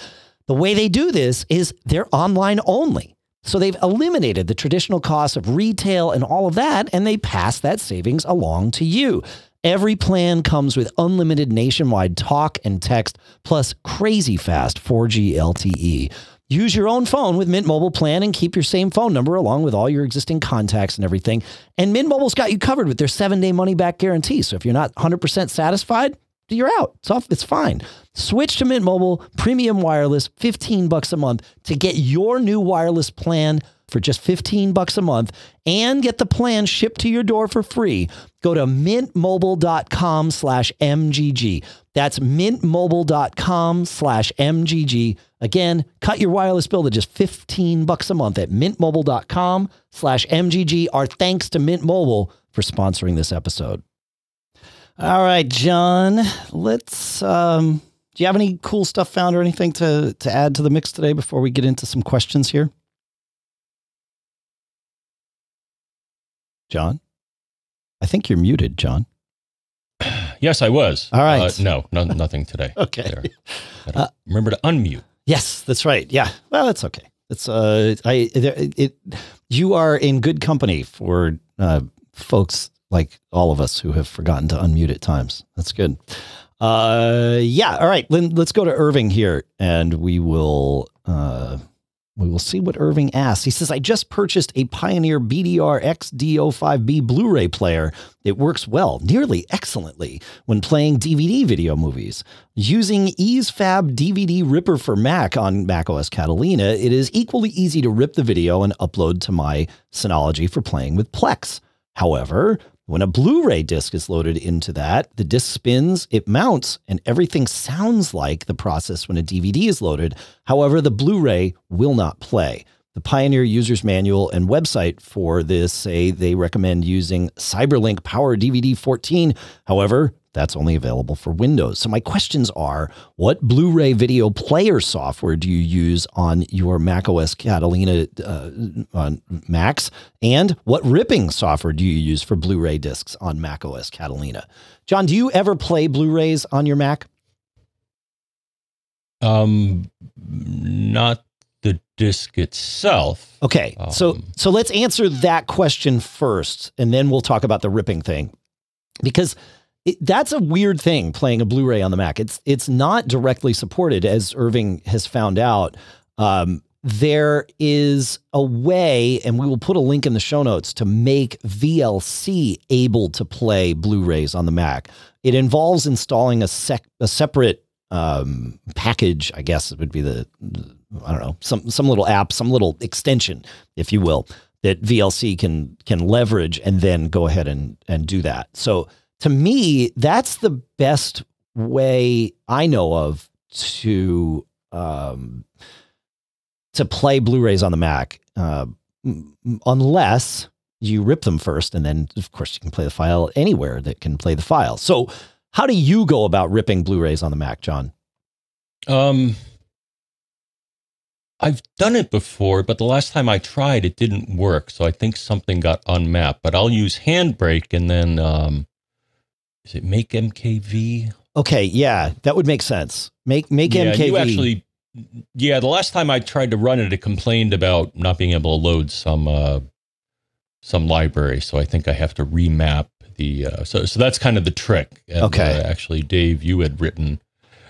The way they do this is they're online only. So they've eliminated the traditional costs of retail and all of that, and they pass that savings along to you. Every plan comes with unlimited nationwide talk and text, plus crazy fast 4G LTE. Use your own phone with Mint Mobile plan and keep your same phone number along with all your existing contacts and everything. And Mint Mobile's got you covered with their seven day money back guarantee. So if you're not 100% satisfied, you're out. It's off. It's fine. Switch to Mint Mobile Premium Wireless, 15 bucks a month to get your new wireless plan for just 15 bucks a month and get the plan shipped to your door for free. Go to mintmobile.com slash MGG. That's mintmobile.com slash MGG. Again, cut your wireless bill to just 15 bucks a month at mintmobile.com slash MGG. Our thanks to Mint Mobile for sponsoring this episode. All right, John, let's, um, do you have any cool stuff found or anything to, to add to the mix today before we get into some questions here? John? I think you're muted, John. Yes, I was. All right. Uh, no, no, nothing today. okay. Uh, remember to unmute. Yes, that's right. Yeah. Well, that's okay. It's uh, I it, it you are in good company for uh, folks like all of us who have forgotten to unmute at times. That's good. Uh, yeah. All right. Let's go to Irving here, and we will uh, we will see what Irving asks. He says, I just purchased a Pioneer BDR XD05B Blu ray player. It works well, nearly excellently, when playing DVD video movies. Using EaseFab DVD Ripper for Mac on macOS Catalina, it is equally easy to rip the video and upload to my Synology for playing with Plex. However, when a Blu ray disc is loaded into that, the disc spins, it mounts, and everything sounds like the process when a DVD is loaded. However, the Blu ray will not play. The Pioneer User's Manual and website for this say they recommend using Cyberlink PowerDVD 14. However, that's only available for Windows. So my questions are, what Blu-ray video player software do you use on your macOS Catalina uh, on Macs? And what ripping software do you use for Blu-ray discs on macOS Catalina? John, do you ever play Blu-rays on your Mac? Um, not the disc itself. Okay, so Um, so let's answer that question first, and then we'll talk about the ripping thing, because it, that's a weird thing playing a Blu-ray on the Mac. It's it's not directly supported, as Irving has found out. Um, there is a way, and we will put a link in the show notes to make VLC able to play Blu-rays on the Mac. It involves installing a sec a separate um, package, I guess it would be the I don't know some some little app, some little extension, if you will, that VLC can can leverage and then go ahead and and do that. So to me, that's the best way I know of to um, to play Blu-rays on the Mac, uh, unless you rip them first, and then of course you can play the file anywhere that can play the file. So, how do you go about ripping Blu-rays on the Mac, John? Um, I've done it before, but the last time I tried, it didn't work. So I think something got unmapped. But I'll use Handbrake and then um, is it MakeMKV? Okay, yeah, that would make sense. Make make yeah, MKV. you actually. Yeah, the last time I tried to run it, it complained about not being able to load some uh, some library. So I think I have to remap the. Uh, so so that's kind of the trick. And, Okay. uh, actually, Dave, you had written.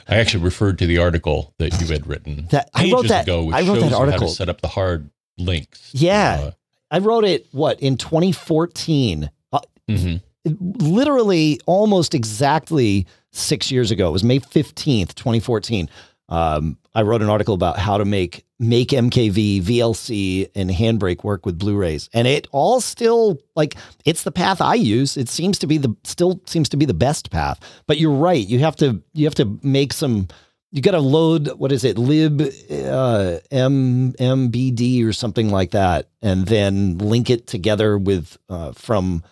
I actually referred to the article that you had written That- I wrote that- ago, which I wrote that article. how to set up the hard links. Yeah. I wrote it what in 2014. Uh, Uh, mhm. Literally almost exactly six years ago. It was May 15th, 2014. Um, I wrote an article about how to make MakeMKV, VLC, and Handbrake work with Blu-rays, and it all still like it's the path I use. It seems to be the still seems to be the best path. But you're right. You have to you have to make some. You got to load what is it lib uh, m mbd or something like that, and then link it together with uh, from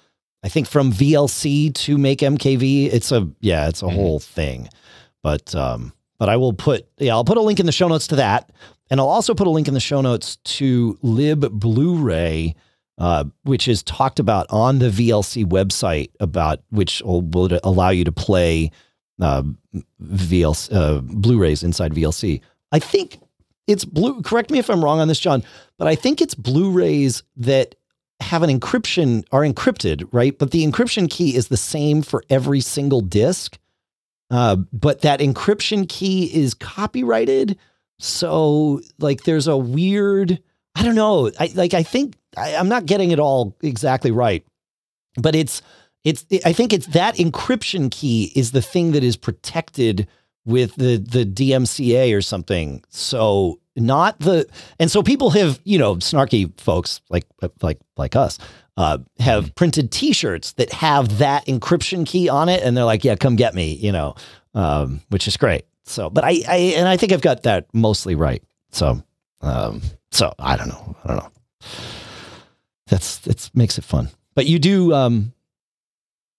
I think from VLC to MakeMKV. It's a yeah, it's a Mhm. whole thing. But um, but I will put yeah, I'll put a link in the show notes to that, and I'll also put a link in the show notes to libbluray, uh, which is talked about on the VLC website about which will, will allow you to play uh, VLC uh, Blu-rays inside VLC. I think it's blue. Correct me if I'm wrong on this, John, but I think it's Blu-rays that have an encryption are encrypted, right? But the encryption key is the same for every single disk. Uh, but that encryption key is copyrighted. So like there's a weird, I don't know. I like I think I, I'm not getting it all exactly right. But it's it's I think it's that encryption key is the thing that is protected with the the DMCA or something. So not the and so people have you know snarky folks like like like us uh, have printed T-shirts that have that encryption key on it, and they're like, yeah, come get me, you know, um, which is great. So, but I, I and I think I've got that mostly right. So, um, so I don't know, I don't know. That's that's makes it fun. But you do um,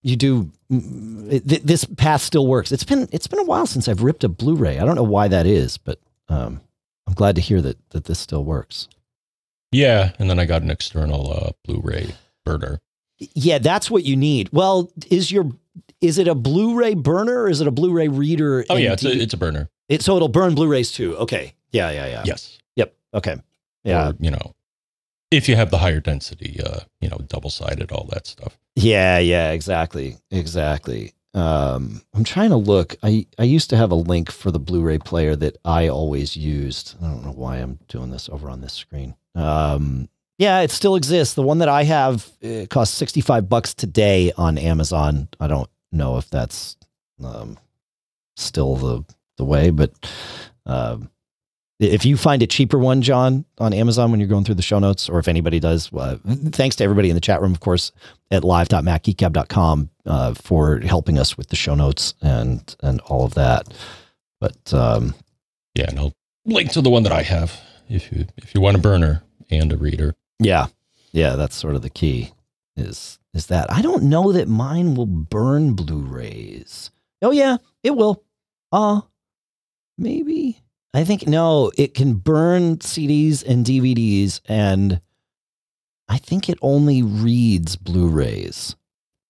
you do th- this path still works. It's been it's been a while since I've ripped a Blu-ray. I don't know why that is, but um, I'm glad to hear that that this still works. Yeah, and then I got an external uh, Blu-ray burner. Yeah, that's what you need. Well, is your is it a Blu-ray burner or is it a Blu-ray reader? Oh yeah, it's a, it's a burner. it, so it'll burn Blu-rays too. Okay. Yeah, yeah, yeah. Yes. Yep. Okay. Yeah. Or, you know, if you have the higher density, uh, you know, double sided, all that stuff. Yeah, yeah, exactly. Exactly. Um, I'm trying to look. I, I used to have a link for the Blu-ray player that I always used. I don't know why I'm doing this over on this screen. Um, yeah, it still exists. The one that I have it costs 65 bucks today on Amazon. I don't know if that's um, still the the way, but um, if you find a cheaper one, John, on Amazon when you're going through the show notes, or if anybody does, uh, thanks to everybody in the chat room, of course, at live.macgeekgab.com uh, for helping us with the show notes and and all of that. But um, yeah, and I'll link to the one that I have if you if you want a burner and a reader. Yeah, yeah, that's sort of the key. Is is that I don't know that mine will burn Blu-rays. Oh yeah, it will. Uh maybe I think no, it can burn CDs and DVDs, and I think it only reads Blu-rays.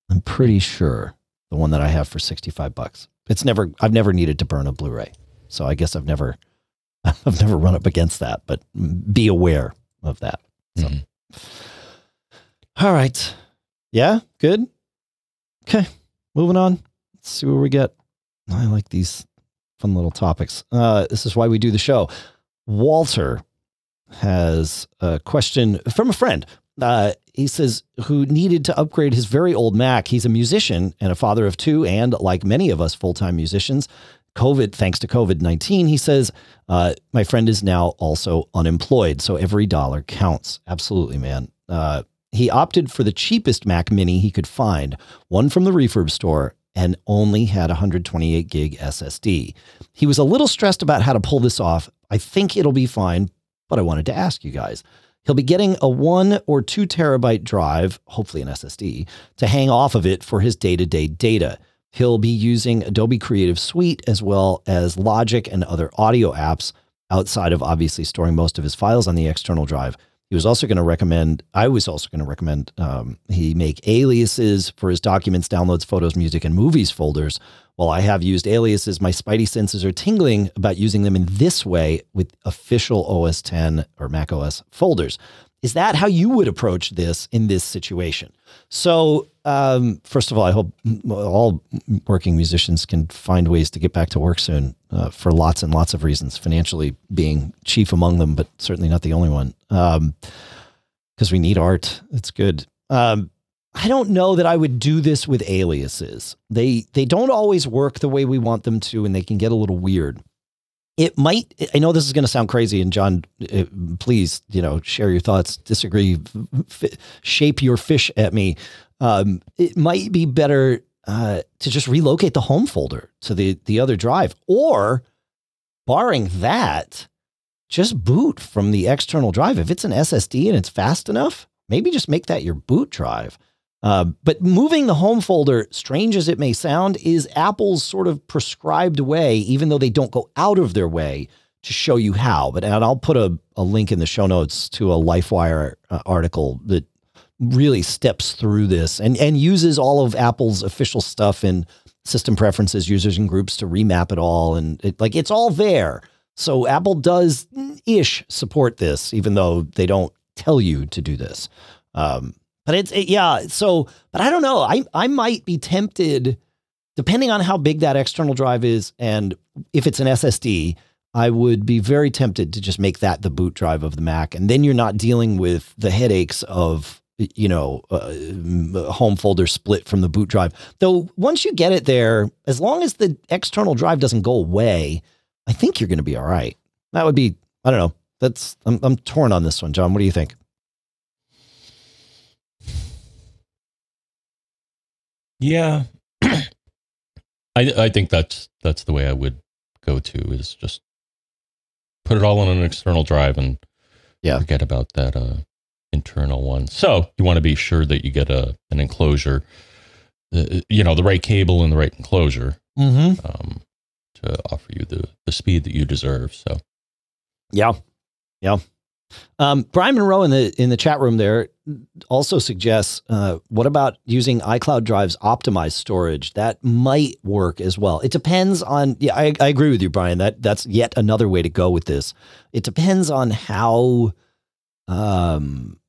I'm pretty sure the one that I have for 65 bucks. It's never I've never needed to burn a Blu-ray. So I guess I've never I've never run up against that, but be aware of that. So. Mm-hmm. All right. Yeah, good. Okay. Moving on. Let's see where we get. I like these fun little topics. Uh, this is why we do the show. Walter has a question from a friend. Uh, he says, who needed to upgrade his very old Mac. He's a musician and a father of two, and like many of us full time musicians, COVID, thanks to COVID 19, he says, uh, my friend is now also unemployed. So every dollar counts. Absolutely, man. Uh, he opted for the cheapest Mac Mini he could find, one from the refurb store, and only had 128 gig SSD. He was a little stressed about how to pull this off. I think it'll be fine, but I wanted to ask you guys. He'll be getting a one or two terabyte drive, hopefully an SSD, to hang off of it for his day to day data. He'll be using Adobe Creative Suite as well as Logic and other audio apps outside of obviously storing most of his files on the external drive. He was also going to recommend, I was also going to recommend um, he make aliases for his documents, downloads, photos, music, and movies folders. While I have used aliases, my spidey senses are tingling about using them in this way with official OS 10 or Mac OS folders. Is that how you would approach this in this situation? So, um, first of all, I hope all working musicians can find ways to get back to work soon uh, for lots and lots of reasons, financially being chief among them, but certainly not the only one. Because um, we need art. It's good. Um, I don't know that I would do this with aliases. They they don't always work the way we want them to, and they can get a little weird it might i know this is going to sound crazy and john uh, please you know share your thoughts disagree f- shape your fish at me. Um, it might be better uh, to just relocate the home folder to the the other drive or barring that just boot from the external drive. If it's an ssd and it's fast enough maybe just make that your boot drive uh, but moving the home folder, strange as it may sound, is Apple's sort of prescribed way, even though they don't go out of their way to show you how. But and I'll put a, a link in the show notes to a LifeWire uh, article that really steps through this and, and uses all of Apple's official stuff in system preferences, users and groups to remap it all. And it, like it's all there. So Apple does ish support this, even though they don't tell you to do this. Um, but it's it, yeah. So, but I don't know. I I might be tempted, depending on how big that external drive is, and if it's an SSD. I would be very tempted to just make that the boot drive of the Mac, and then you're not dealing with the headaches of you know uh, home folder split from the boot drive. Though once you get it there, as long as the external drive doesn't go away, I think you're going to be all right. That would be I don't know. That's I'm I'm torn on this one, John. What do you think? Yeah. I I think that's that's the way I would go to is just put it all on an external drive and yeah. forget about that uh, internal one. So you want to be sure that you get a an enclosure, uh, you know, the right cable and the right enclosure mm-hmm. um, to offer you the the speed that you deserve. So yeah, yeah. Um, Brian Monroe in the in the chat room there also suggests, uh, what about using iCloud drives optimized storage? That might work as well. It depends on. Yeah, I, I agree with you, Brian. That that's yet another way to go with this. It depends on how um,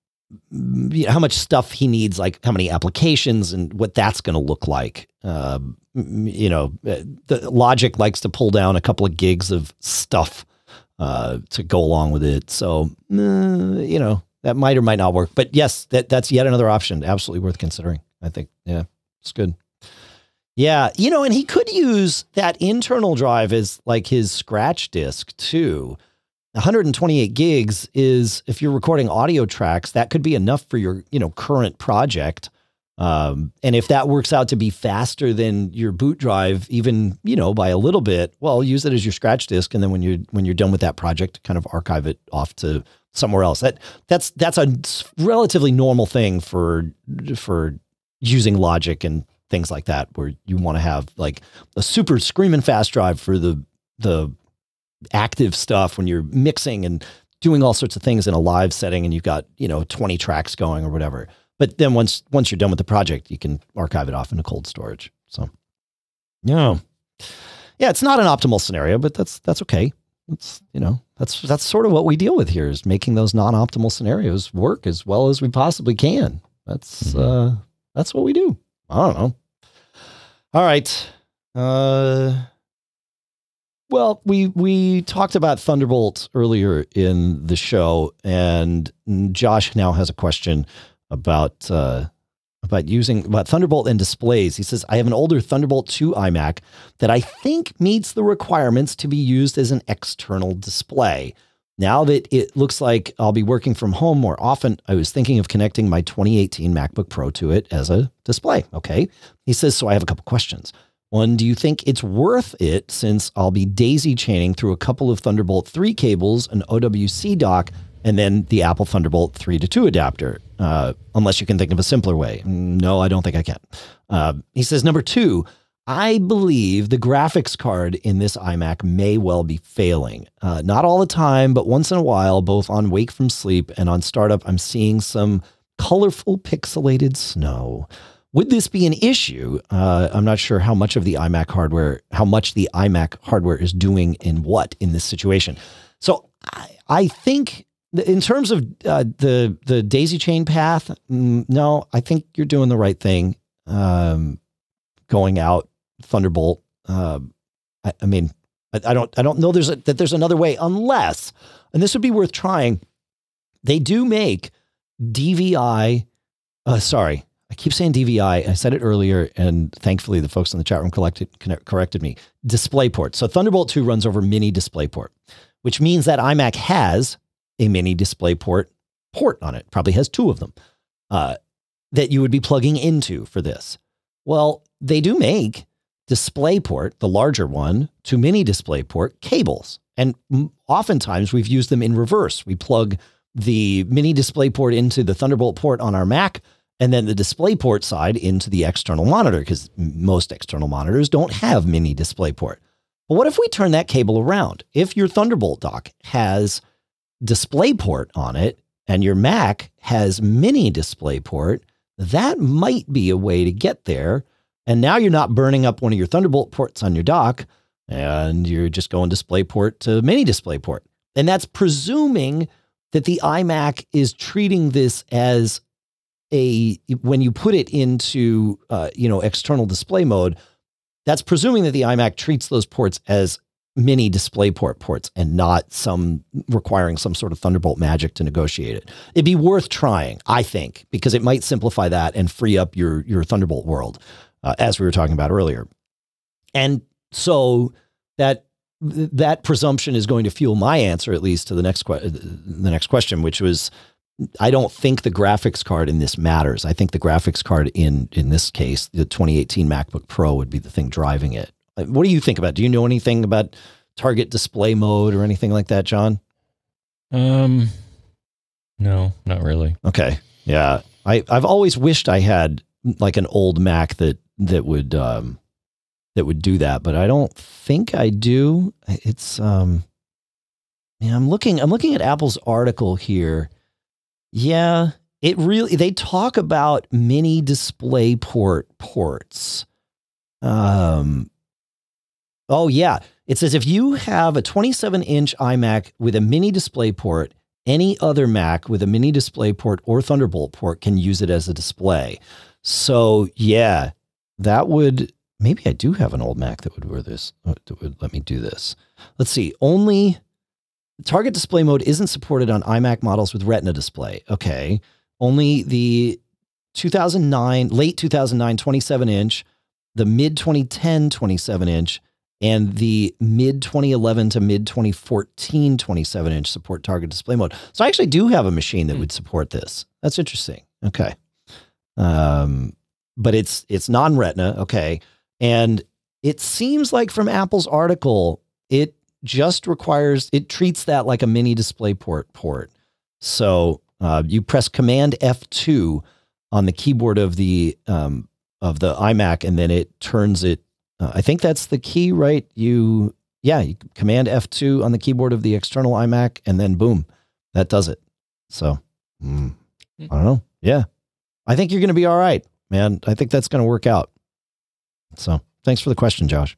you know, how much stuff he needs, like how many applications and what that's going to look like. Uh, you know, uh, the Logic likes to pull down a couple of gigs of stuff uh, to go along with it. So, uh, you know, that might or might not work. But yes, that that's yet another option. Absolutely worth considering. I think. Yeah, it's good. Yeah, you know, and he could use that internal drive as like his scratch disk too. 128 gigs is if you're recording audio tracks, that could be enough for your, you know, current project. Um, and if that works out to be faster than your boot drive, even you know by a little bit, well, use it as your scratch disk, and then when you when you're done with that project, kind of archive it off to somewhere else. That that's that's a relatively normal thing for for using Logic and things like that, where you want to have like a super screaming fast drive for the the active stuff when you're mixing and doing all sorts of things in a live setting and you've got, you know, 20 tracks going or whatever. But then once once you're done with the project, you can archive it off into cold storage. So yeah. Yeah, it's not an optimal scenario, but that's that's okay. That's you know, that's that's sort of what we deal with here is making those non-optimal scenarios work as well as we possibly can. That's mm-hmm. uh that's what we do. I don't know. All right. Uh well, we we talked about Thunderbolt earlier in the show, and Josh now has a question about uh, about using about Thunderbolt and displays. He says, "I have an older Thunderbolt 2 iMac that I think meets the requirements to be used as an external display. Now that it looks like I'll be working from home more often, I was thinking of connecting my 2018 MacBook Pro to it as a display." Okay, he says, "So I have a couple questions." One, do you think it's worth it since I'll be daisy chaining through a couple of Thunderbolt 3 cables, an OWC dock, and then the Apple Thunderbolt 3 to 2 adapter? Uh, unless you can think of a simpler way. No, I don't think I can. Uh, he says, number two, I believe the graphics card in this iMac may well be failing. Uh, not all the time, but once in a while, both on Wake from Sleep and on startup, I'm seeing some colorful pixelated snow. Would this be an issue? Uh, I'm not sure how much of the iMac hardware, how much the iMac hardware is doing in what in this situation. So I, I think in terms of uh, the the daisy chain path, mm, no, I think you're doing the right thing. Um, going out Thunderbolt. Uh, I, I, mean, I, I, don't I don't know there's a, that there's another way unless, and this would be worth trying. They do make DVI. Uh, sorry, I keep saying DVI. I said it earlier, and thankfully the folks in the chat room collected, corrected me. DisplayPort. So Thunderbolt 2 runs over Mini DisplayPort, which means that iMac has a Mini DisplayPort port on it. Probably has two of them uh, that you would be plugging into for this. Well, they do make DisplayPort, the larger one, to Mini DisplayPort cables, and oftentimes we've used them in reverse. We plug the Mini DisplayPort into the Thunderbolt port on our Mac and then the DisplayPort side into the external monitor because most external monitors don't have mini DisplayPort. But what if we turn that cable around? If your Thunderbolt dock has DisplayPort on it and your Mac has mini DisplayPort, that might be a way to get there. And now you're not burning up one of your Thunderbolt ports on your dock and you're just going DisplayPort to mini DisplayPort. And that's presuming that the iMac is treating this as a when you put it into uh, you know external display mode, that's presuming that the iMac treats those ports as mini DisplayPort ports and not some requiring some sort of Thunderbolt magic to negotiate it. It'd be worth trying, I think, because it might simplify that and free up your your Thunderbolt world, uh, as we were talking about earlier. And so that that presumption is going to fuel my answer, at least to the next que- the next question, which was I don't think the graphics card in this matters. I think the graphics card in in this case, the 2018 MacBook Pro would be the thing driving it. What do you think about? Do you know anything about target display mode or anything like that, John? Um no, not really. Okay. Yeah. I I've always wished I had like an old Mac that that would um that would do that, but I don't think I do. It's um yeah, I'm looking I'm looking at Apple's article here yeah, it really they talk about mini display port ports. Um Oh yeah, it says if you have a 27 inch iMac with a mini display port any other Mac with a mini display port or Thunderbolt port can use it as a display. So yeah, that would maybe I do have an old Mac that would wear this. uh, That would let me do this. Let's see. Only target display mode isn't supported on iMac models with Retina display. Okay. Only the 2009, late 2009 27 inch, the mid 2010 27 inch, and the mid 2011 to mid 2014 27 inch support target display mode. So I actually do have a machine that Hmm. would support this. That's interesting. Okay. Um, but it's it's non-retina, okay. And it seems like from Apple's article, it just requires it treats that like a mini display port port. So uh, you press Command F2 on the keyboard of the um, of the iMac, and then it turns it. Uh, I think that's the key, right? You yeah, you Command F2 on the keyboard of the external iMac, and then boom, that does it. So mm, I don't know. Yeah, I think you're going to be all right, man. I think that's going to work out. So thanks for the question, Josh.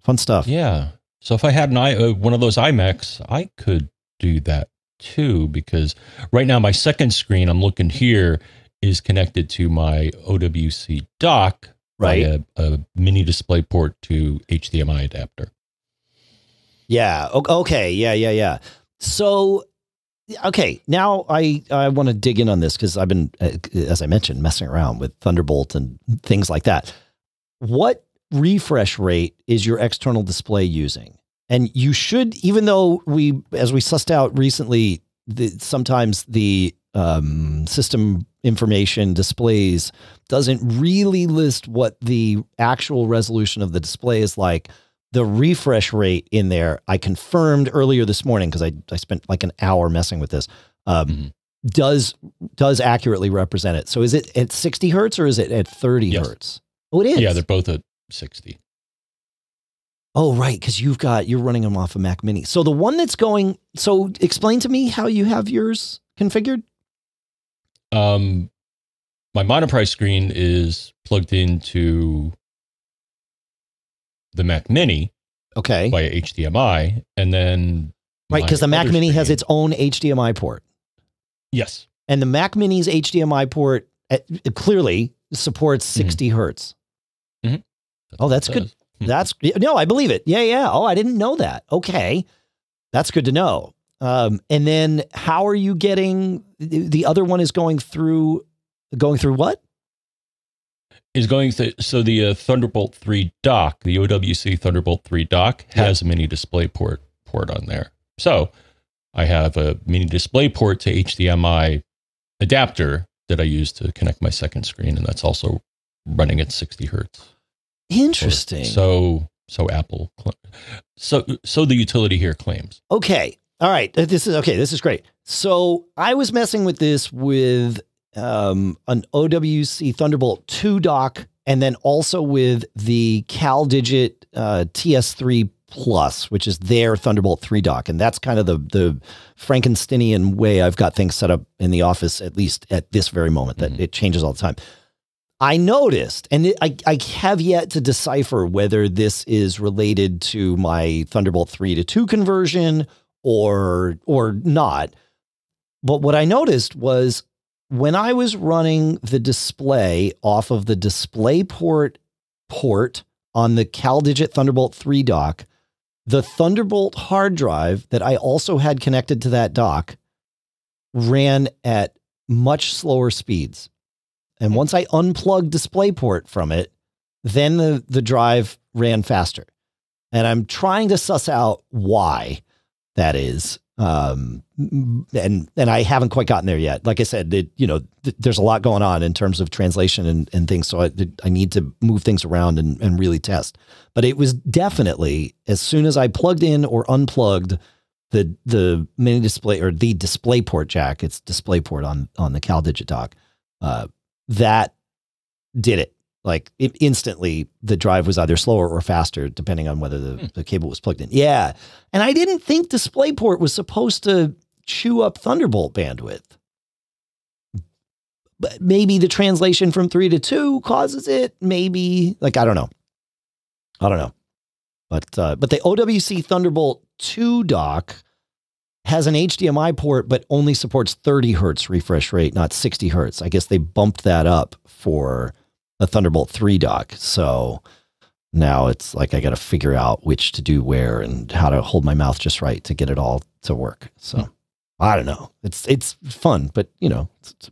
Fun stuff. Yeah. So if I had an i uh, one of those iMacs, I could do that too because right now my second screen I'm looking here is connected to my OWC dock Right. via a mini display port to HDMI adapter. Yeah. Okay. Yeah. Yeah. Yeah. So, okay. Now I I want to dig in on this because I've been, uh, as I mentioned, messing around with Thunderbolt and things like that. What refresh rate is your external display using? And you should, even though we, as we sussed out recently, the, sometimes the um, system information displays doesn't really list what the actual resolution of the display is like the refresh rate in there, I confirmed earlier this morning because I, I spent like an hour messing with this. Um, Mhm. Does does accurately represent it? So is it at sixty hertz or is it at thirty Yes. hertz? Oh, it is. Yeah, they're both at 60. oh, right, because you've got you're running them off a Mac Mini. So the one that's going. So explain to me how you have yours configured. Um, my monoprice screen is plugged into the Mac Mini Okay, via HDMI, and then right, because the Mac Mini has its own HDMI port. yes, and the Mac Mini's HDMI port uh, it clearly supports Mhm. 60 hertz. Oh, what that's it good. says. That's no, I believe it. Yeah, yeah. Oh, I didn't know that. Okay, that's good to know. Um, and then how are you getting the the other one is going through going through what? is going through so the uh, Thunderbolt 3 dock, the OWC Thunderbolt 3 dock has a mini display port port on there. So I have a mini display port to HDMI adapter that I use to connect my second screen, and that's also running at 60 hertz. Interesting. So so Apple so so the utility here claims. Okay. All right. Uh, This is okay. This is great. So I was messing with this with um, an OWC Thunderbolt 2 dock and then also with the CalDigit uh, TS3 Plus, which is their Thunderbolt 3 dock. And that's kind of the, the Frankensteinian way I've got things set up in the office, at least at this very moment, that Mhm. it changes all the time. I noticed, and it, I, I have yet to decipher whether this is related to my Thunderbolt 3 to 2 conversion or or not. But what I noticed was when I was running the display off of the DisplayPort port on the CalDigit Thunderbolt 3 dock, the Thunderbolt hard drive that I also had connected to that dock ran at much slower speeds. And once I unplugged DisplayPort from it, then the, the drive ran faster. And I'm trying to suss out why that is. Um, and and I haven't quite gotten there yet. Like I said, it, you know, th- there's a lot going on in terms of translation and, and things. So I, I need to move things around and, and really test. But it was definitely as soon as I plugged in or unplugged the the mini display or the display port jack, it's display port on on the CalDigit dock. Uh, that did it. Like it, instantly, the drive was either slower or faster, depending on whether the, Hmm. the cable was plugged in. Yeah, and I didn't think DisplayPort was supposed to chew up Thunderbolt bandwidth. But maybe the translation from three to two causes it. Maybe like I don't know. I don't know. But uh, but the OWC Thunderbolt two dock has an HDMI port, but only supports 30 hertz refresh rate, not 60 hertz. I guess they bumped that up for a Thunderbolt 3 dock. So now it's like I got to figure out which to do where and how to hold my mouth just right to get it all to work. So hmm. I don't know. It's it's fun, but you know, it's,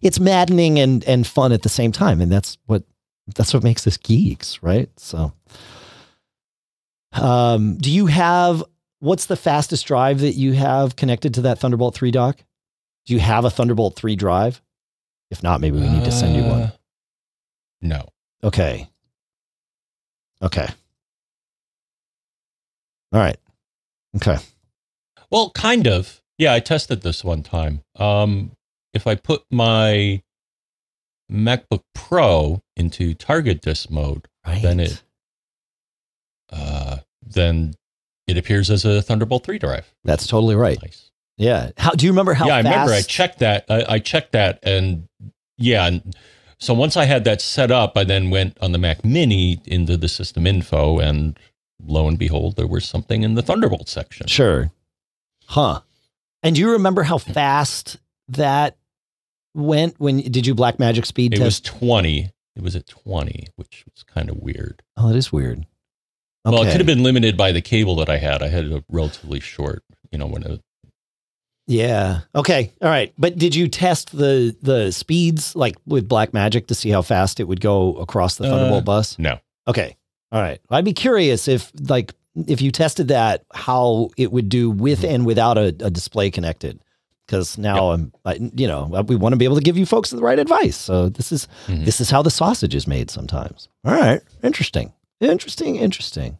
it's maddening and and fun at the same time, and that's what that's what makes this geeks, right? So, um, do you have what's the fastest drive that you have connected to that Thunderbolt 3 dock? Do you have a Thunderbolt 3 drive? If not, maybe we need to send you one. No. Okay. Okay. All right. Okay. Well, kind of. Yeah, I tested this one time. Um, if I put my MacBook Pro into target disk mode, right. then it uh, then it appears as a Thunderbolt 3 drive. That's totally right. Nice. Yeah. How do you remember how? Yeah, fast... I remember. I checked that. I, I checked that, and yeah. And so once I had that set up, I then went on the Mac Mini into the system info, and lo and behold, there was something in the Thunderbolt section. Sure. Huh. And do you remember how fast that went when did you black magic speed it test? was 20. It was at 20, which was kind of weird. Oh, it is weird. Okay. Well, it could have been limited by the cable that I had. I had a relatively short, you know, when it yeah. Okay. All right. But did you test the the speeds like with Black Magic to see how fast it would go across the Thunderbolt uh, bus? No. Okay. All right. I'd be curious if like if you tested that, how it would do with mm-hmm. and without a, a display connected. Because now yep. I'm, I, you know, we want to be able to give you folks the right advice. So this is mm-hmm. this is how the sausage is made sometimes. All right, interesting, interesting, interesting.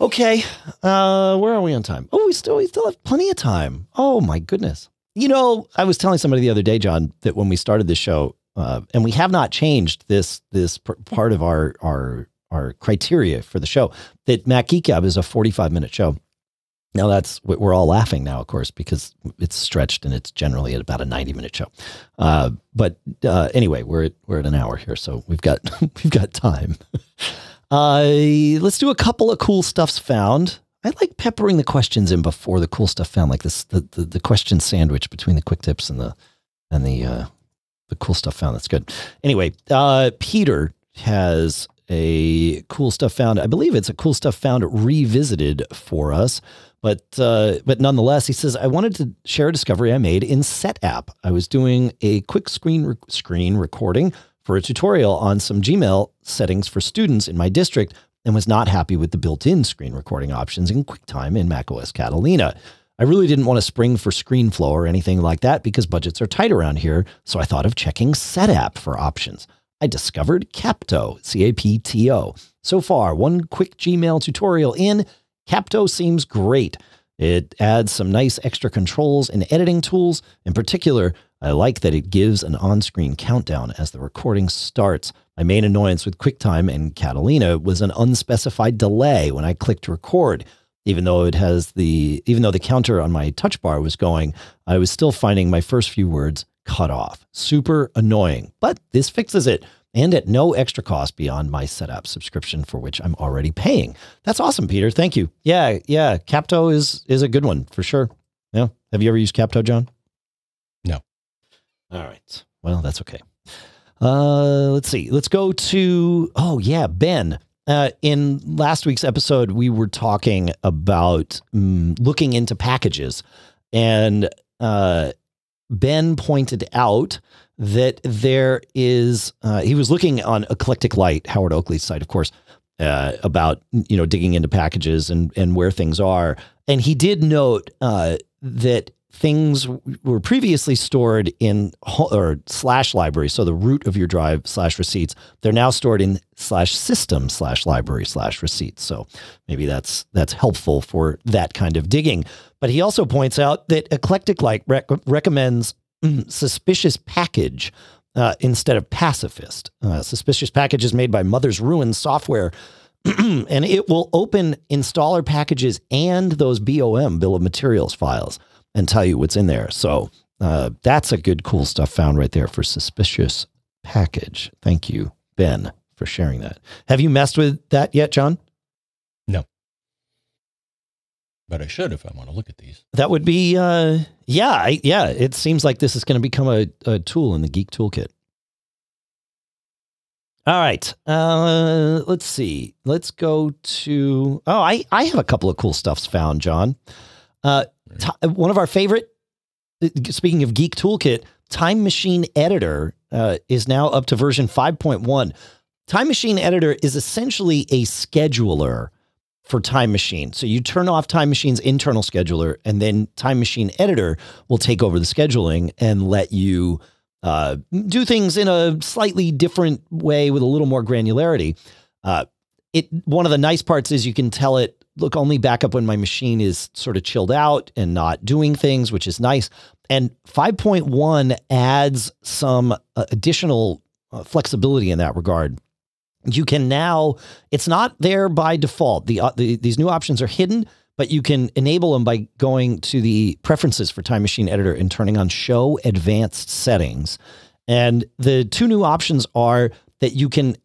Okay, uh, where are we on time? Oh, we still we still have plenty of time. Oh my goodness. You know, I was telling somebody the other day, John, that when we started the show, uh, and we have not changed this this part of our our our criteria for the show that Gab is a 45 minute show. Now that's we're all laughing now, of course, because it's stretched and it's generally at about a 90 minute show. Uh, but uh, anyway, we're at, we're at an hour here, so we've got we've got time. Uh, let's do a couple of cool stuffs found. I like peppering the questions in before the cool stuff found, like this the, the, the question sandwich between the quick tips and the and the uh, the cool stuff found. That's good. Anyway, uh, Peter has a cool stuff found. I believe it's a cool stuff found revisited for us. But uh, but nonetheless, he says I wanted to share a discovery I made in Setapp. I was doing a quick screen re- screen recording for a tutorial on some Gmail settings for students in my district and was not happy with the built-in screen recording options in QuickTime in macOS Catalina. I really didn't want to spring for ScreenFlow or anything like that because budgets are tight around here, so I thought of checking Setapp for options. I discovered Capto, C A P T O. So far, one quick Gmail tutorial in, Capto seems great. It adds some nice extra controls and editing tools. In particular, I like that it gives an on screen countdown as the recording starts. My main annoyance with QuickTime and Catalina was an unspecified delay when I clicked record. Even though it has the even though the counter on my touch bar was going, I was still finding my first few words cut off. Super annoying. But this fixes it and at no extra cost beyond my Setapp subscription for which I'm already paying. That's awesome, Peter. Thank you. Yeah, yeah. Capto is is a good one for sure. Yeah. Have you ever used Capto, John? All right. Well, that's okay. Uh, let's see. Let's go to oh yeah, Ben. Uh, in last week's episode, we were talking about um, looking into packages, and uh, Ben pointed out that there is, uh, he was looking on Eclectic Light, Howard Oakley's site, of course, uh, about, you know, digging into packages and, and where things are. And he did note uh, that things were previously stored in or slash library. So the root of your drive slash receipts, they're now stored in slash system slash library slash receipts. So maybe that's, that's helpful for that kind of digging. But he also points out that Eclectic Light rec- recommends mm, suspicious package uh, instead of pacifist. Uh, suspicious package is made by Mother's Ruin software, and it will open installer packages and those BOM bill of materials files and tell you what's in there. So uh, that's a good, cool stuff found right there for suspicious package. Thank you, Ben, for sharing that. Have you messed with that yet, John? No. but I should if I want to look at these. That would be, uh, yeah, I, yeah. It seems like this is going to become a, a tool in the Geek Toolkit. All right. Uh, let's see. Let's go to. Oh, I, I have a couple of cool stuffs found, John. Uh, t- one of our favorite, uh, speaking of Geek Toolkit, Time Machine Editor uh, is now up to version 5.1. Time Machine Editor is essentially a scheduler for Time Machine. So you turn off Time Machine's internal scheduler, and then Time Machine Editor will take over the scheduling and let you uh, do things in a slightly different way with a little more granularity. Uh, it one of the nice parts is you can tell it look only back up when my machine is sort of chilled out and not doing things, which is nice. And 5.1 adds some uh, additional uh, flexibility in that regard. You can now it's not there by default. The, uh, the, these new options are hidden but you can enable them by going to the preferences for time machine editor and turning on show advanced settings. And the two new options are that you can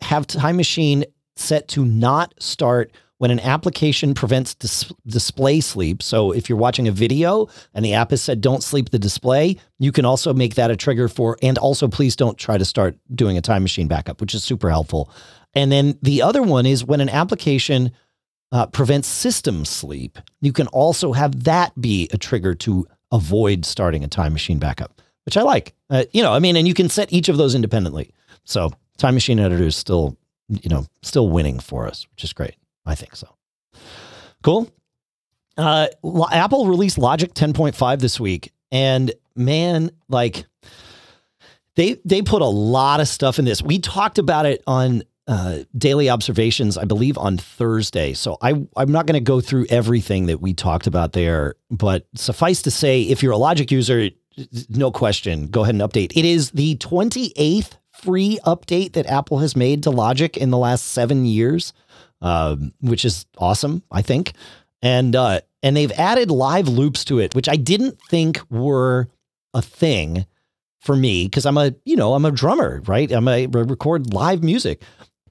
have time machine set to not start when an application prevents dis- display sleep. So if you're watching a video and the app has said don't sleep the display, you can also make that a trigger for, and also please don't try to start doing a time machine backup, which is super helpful. And then the other one is when an application uh, prevents system sleep, you can also have that be a trigger to avoid starting a time machine backup, which I like. Uh, you know, I mean, and you can set each of those independently. So time machine editor is still, you know, still winning for us, which is great. I think so. Cool. Uh, Apple released Logic 10.5 this week, and man, like they they put a lot of stuff in this. We talked about it on uh, daily observations, I believe, on Thursday. So I I'm not going to go through everything that we talked about there, but suffice to say, if you're a Logic user, no question, go ahead and update. It is the 28th free update that Apple has made to Logic in the last seven years um, which is awesome, I think. And uh, and they've added live loops to it, which I didn't think were a thing for me because I'm a you know I'm a drummer, right? I'm a record live music.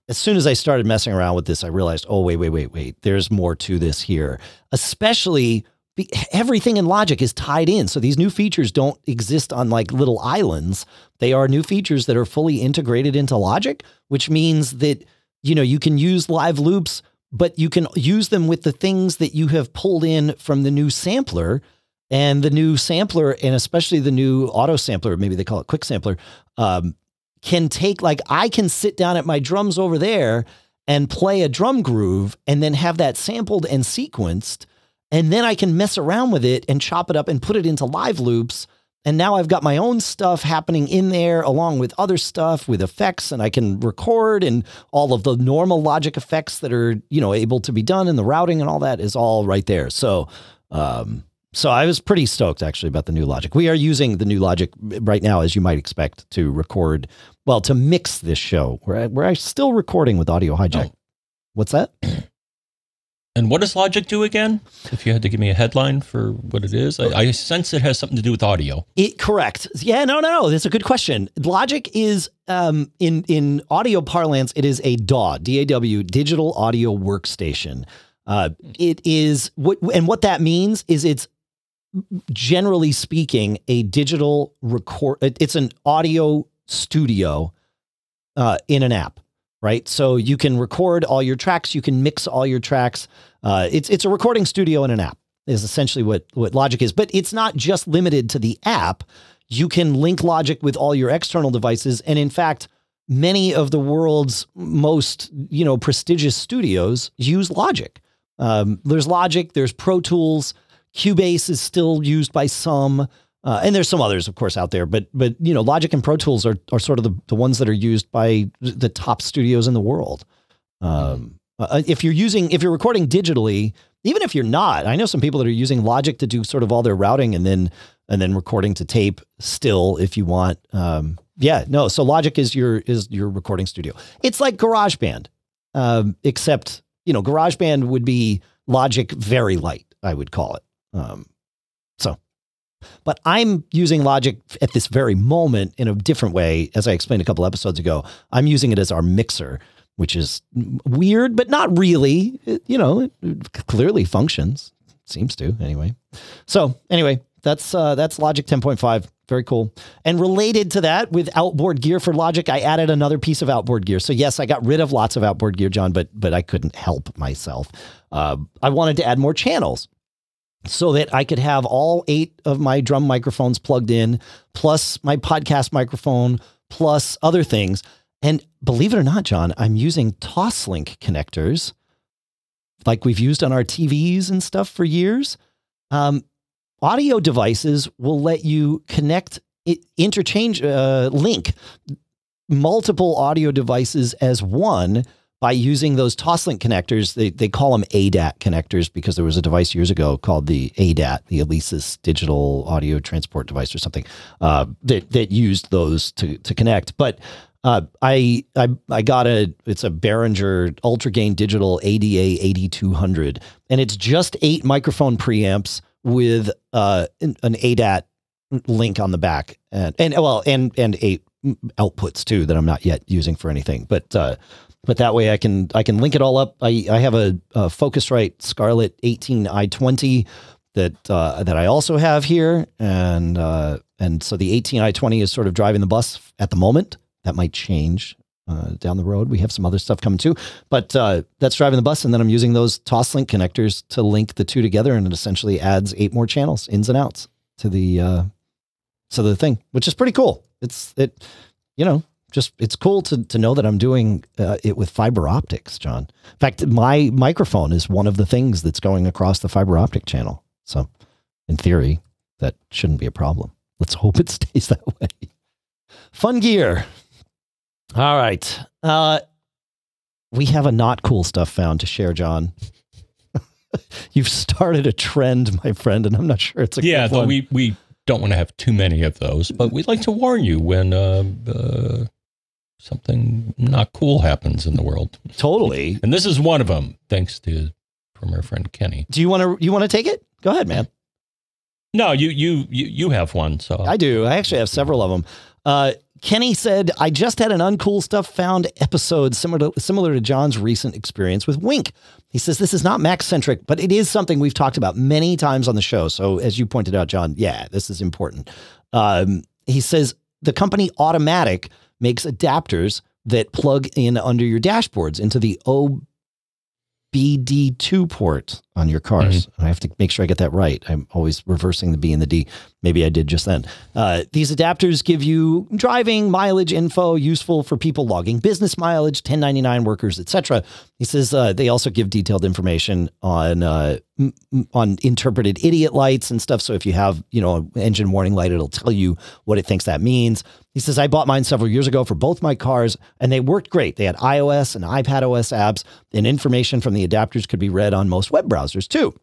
As soon as I started messing around with this, I realized, oh wait, wait, wait, wait. There's more to this here. Especially be, everything in Logic is tied in, so these new features don't exist on like little islands. They are new features that are fully integrated into Logic, which means that you know, you can use live loops, but you can use them with the things that you have pulled in from the new sampler and the new sampler, and especially the new auto sampler, maybe they call it quick sampler, um, can take like I can sit down at my drums over there and play a drum groove and then have that sampled and sequenced. And then I can mess around with it and chop it up and put it into live loops and now I've got my own stuff happening in there along with other stuff with effects and I can record and all of the normal logic effects that are, you know, able to be done and the routing and all that is all right there. So, um, so I was pretty stoked actually about the new logic. We are using the new logic right now, as you might expect, to record, well, to mix this show. We're, we're still recording with Audio Hijack. Oh. What's that? And what does Logic do again? If you had to give me a headline for what it is, I, I, sense it has something to do with audio. It correct? Yeah, no, no, no. That's a good question. Logic is um, in in audio parlance, it is a DAW, D A W, digital audio workstation. Uh, it is what, and what that means is it's generally speaking a digital record. It's an audio studio uh, in an app right? So you can record all your tracks, you can mix all your tracks. Uh, it's it's a recording studio in an app is essentially what what Logic is, but it's not just limited to the app. You can link Logic with all your external devices, and in fact, many of the world's most you know prestigious studios use Logic. Um, there's Logic, there's Pro Tools, Cubase is still used by some. Uh, and there's some others, of course, out there, but but you know, Logic and Pro Tools are are sort of the, the ones that are used by the top studios in the world. Um, uh, if you're using if you're recording digitally, even if you're not, I know some people that are using Logic to do sort of all their routing and then and then recording to tape still if you want. Um, yeah, no. So Logic is your is your recording studio. It's like GarageBand, um, except you know GarageBand would be Logic very light. I would call it. Um, so but I'm using Logic at this very moment in a different way. As I explained a couple episodes ago, I'm using it as our mixer, which is weird, but not really. It, you know, it, it clearly functions. seems to anyway. So anyway, that's uh, that's Logic 10.5. Very cool. And related to that, with outboard gear for Logic, I added another piece of outboard gear. So yes, I got rid of lots of outboard gear, John, but but I couldn't help myself. Uh, I wanted to add more channels so that I could have all eight of my drum microphones plugged in, plus my podcast microphone, plus other things. And believe it or not, John, I'm using Toslink connectors like we've used on our TVs and stuff for years. Um, audio devices will let you connect, interchange, uh, link multiple audio devices as one by using those Toslink connectors. They, they call them ADAT connectors because there was a device years ago called the ADAT, the Alesis Digital Audio Transport Device or something, uh, that, that used those to, to connect. But uh, I, I I got a it's a Behringer Ultra Gain Digital ADA 8200, and it's just eight microphone preamps with uh, an ADAT link on the back, and and well, and and eight outputs too that I'm not yet using for anything, but uh, but that way I can I can link it all up. I I have a, a Focusrite Scarlett 18i20 that uh, that I also have here, and uh, and so the 18i20 is sort of driving the bus at the moment. That might change uh, down the road. We have some other stuff coming too, but uh, that's driving the bus. And then I'm using those Toslink connectors to link the two together, and it essentially adds eight more channels, ins and outs, to the uh, to the thing, which is pretty cool. It's it, you know, just it's cool to to know that I'm doing uh, it with fiber optics, John. In fact, my microphone is one of the things that's going across the fiber optic channel. So, in theory, that shouldn't be a problem. Let's hope it stays that way. Fun gear. All right. Uh, we have a not cool stuff found to share, John. You've started a trend, my friend, and I'm not sure it's a yeah. Though we we don't want to have too many of those, but we'd like to warn you when uh, uh, something not cool happens in the world. Totally. And this is one of them, thanks to from our friend Kenny. Do you want to you want to take it? Go ahead, man. No, you you you you have one. So I do. I actually have several of them. Uh, Kenny said, I just had an uncool stuff found episode similar to, similar to John's recent experience with Wink. He says, This is not Mac centric, but it is something we've talked about many times on the show. So, as you pointed out, John, yeah, this is important. Um, he says, The company Automatic makes adapters that plug in under your dashboards into the OBD2 port on your cars. Mm-hmm. I have to make sure I get that right. I'm always reversing the B and the D. Maybe I did just then. Uh, these adapters give you driving mileage info useful for people logging business mileage, 1099 workers, etc. He says uh, they also give detailed information on uh, m- on interpreted idiot lights and stuff. So if you have you know an engine warning light, it'll tell you what it thinks that means. He says I bought mine several years ago for both my cars, and they worked great. They had iOS and iPad OS apps, and information from the adapters could be read on most web browsers too.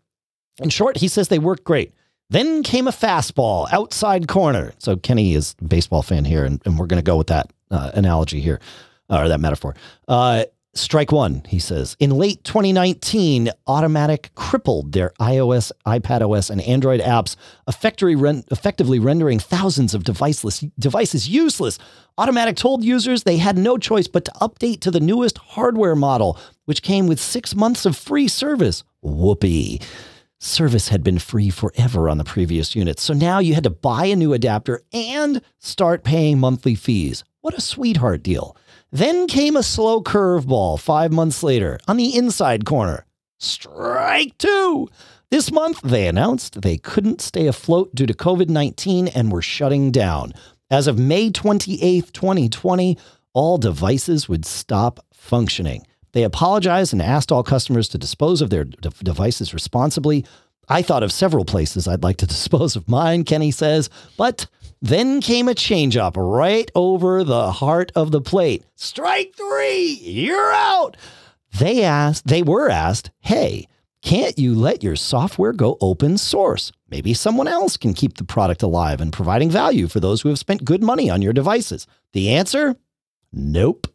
In short, he says they work great. Then came a fastball outside corner. So Kenny is a baseball fan here, and, and we're going to go with that uh, analogy here, or that metaphor. Uh, strike one, he says. In late 2019, Automatic crippled their iOS, iPadOS, and Android apps, ren- effectively rendering thousands of deviceless, devices useless. Automatic told users they had no choice but to update to the newest hardware model, which came with six months of free service. Whoopee. Service had been free forever on the previous units, so now you had to buy a new adapter and start paying monthly fees. What a sweetheart deal. Then came a slow curveball five months later on the inside corner. Strike two. This month, they announced they couldn't stay afloat due to COVID 19 and were shutting down. As of May 28, 2020, all devices would stop functioning. They apologized and asked all customers to dispose of their de- devices responsibly. I thought of several places I'd like to dispose of mine, Kenny says, but then came a changeup right over the heart of the plate. Strike three, you're out. They asked, they were asked, hey, can't you let your software go open source? Maybe someone else can keep the product alive and providing value for those who have spent good money on your devices. The answer? Nope.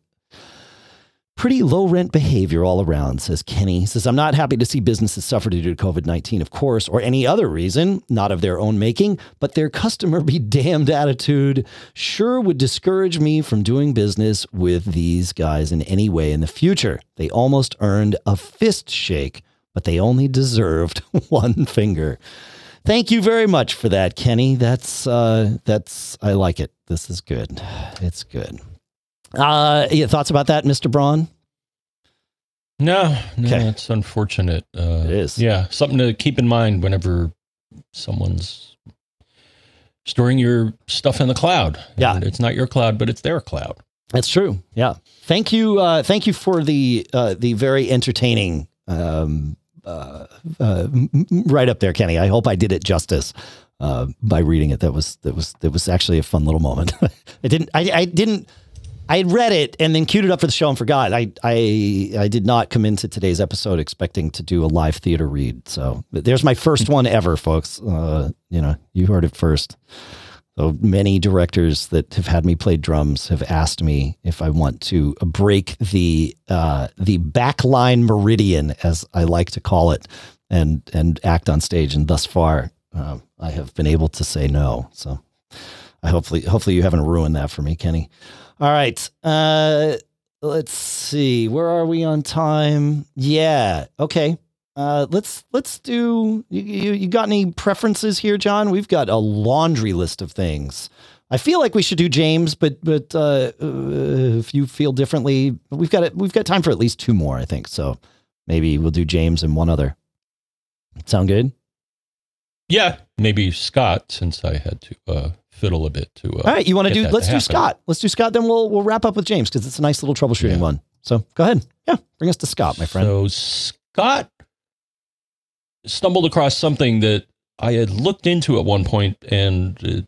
Pretty low rent behavior all around, says Kenny. Says, I'm not happy to see businesses suffer due to COVID 19, of course, or any other reason, not of their own making, but their customer be damned attitude sure would discourage me from doing business with these guys in any way in the future. They almost earned a fist shake but they only deserved one finger. Thank you very much for that, Kenny. That's uh, that's I like it. This is good. It's good. Uh, thoughts about that, Mister Braun? No, no, Okay. it's unfortunate. Uh, It is. Yeah, something to keep in mind whenever someone's storing your stuff in the cloud. Yeah. And it's not your cloud, but it's their cloud. That's true. Yeah. Thank you. Uh, thank you for the uh, the very entertaining um, uh, uh, right up there, Kenny. I hope I did it justice uh, by reading it. That was that was that was actually a fun little moment. I didn't. I, I didn't. I had read it and then queued it up for the show and forgot. I I I did not come into today's episode expecting to do a live theater read. So there's my first one ever, folks. Uh, you know, you heard it first. So many directors that have had me play drums have asked me if I want to break the uh, the backline meridian, as I like to call it, and and act on stage. And thus far, uh, I have been able to say no. So I hopefully hopefully you haven't ruined that for me, Kenny. All right. Uh, let's see. Where are we on time? Yeah. Okay. Uh, let's let's do. You, you you got any preferences here, John? We've got a laundry list of things. I feel like we should do James, but but uh, uh, if you feel differently, we've got it. We've got time for at least two more, I think. So maybe we'll do James and one other. Sound good? Yeah, maybe Scott, since I had to uh, fiddle a bit to. Uh, All right, you want to do? Let's to do. Scott. Let's do Scott. Then we'll we'll wrap up with James because it's a nice little troubleshooting Yeah. one. So go ahead. Yeah, bring us to Scott, my friend. So Scott stumbled across something that I had looked into at one point and uh,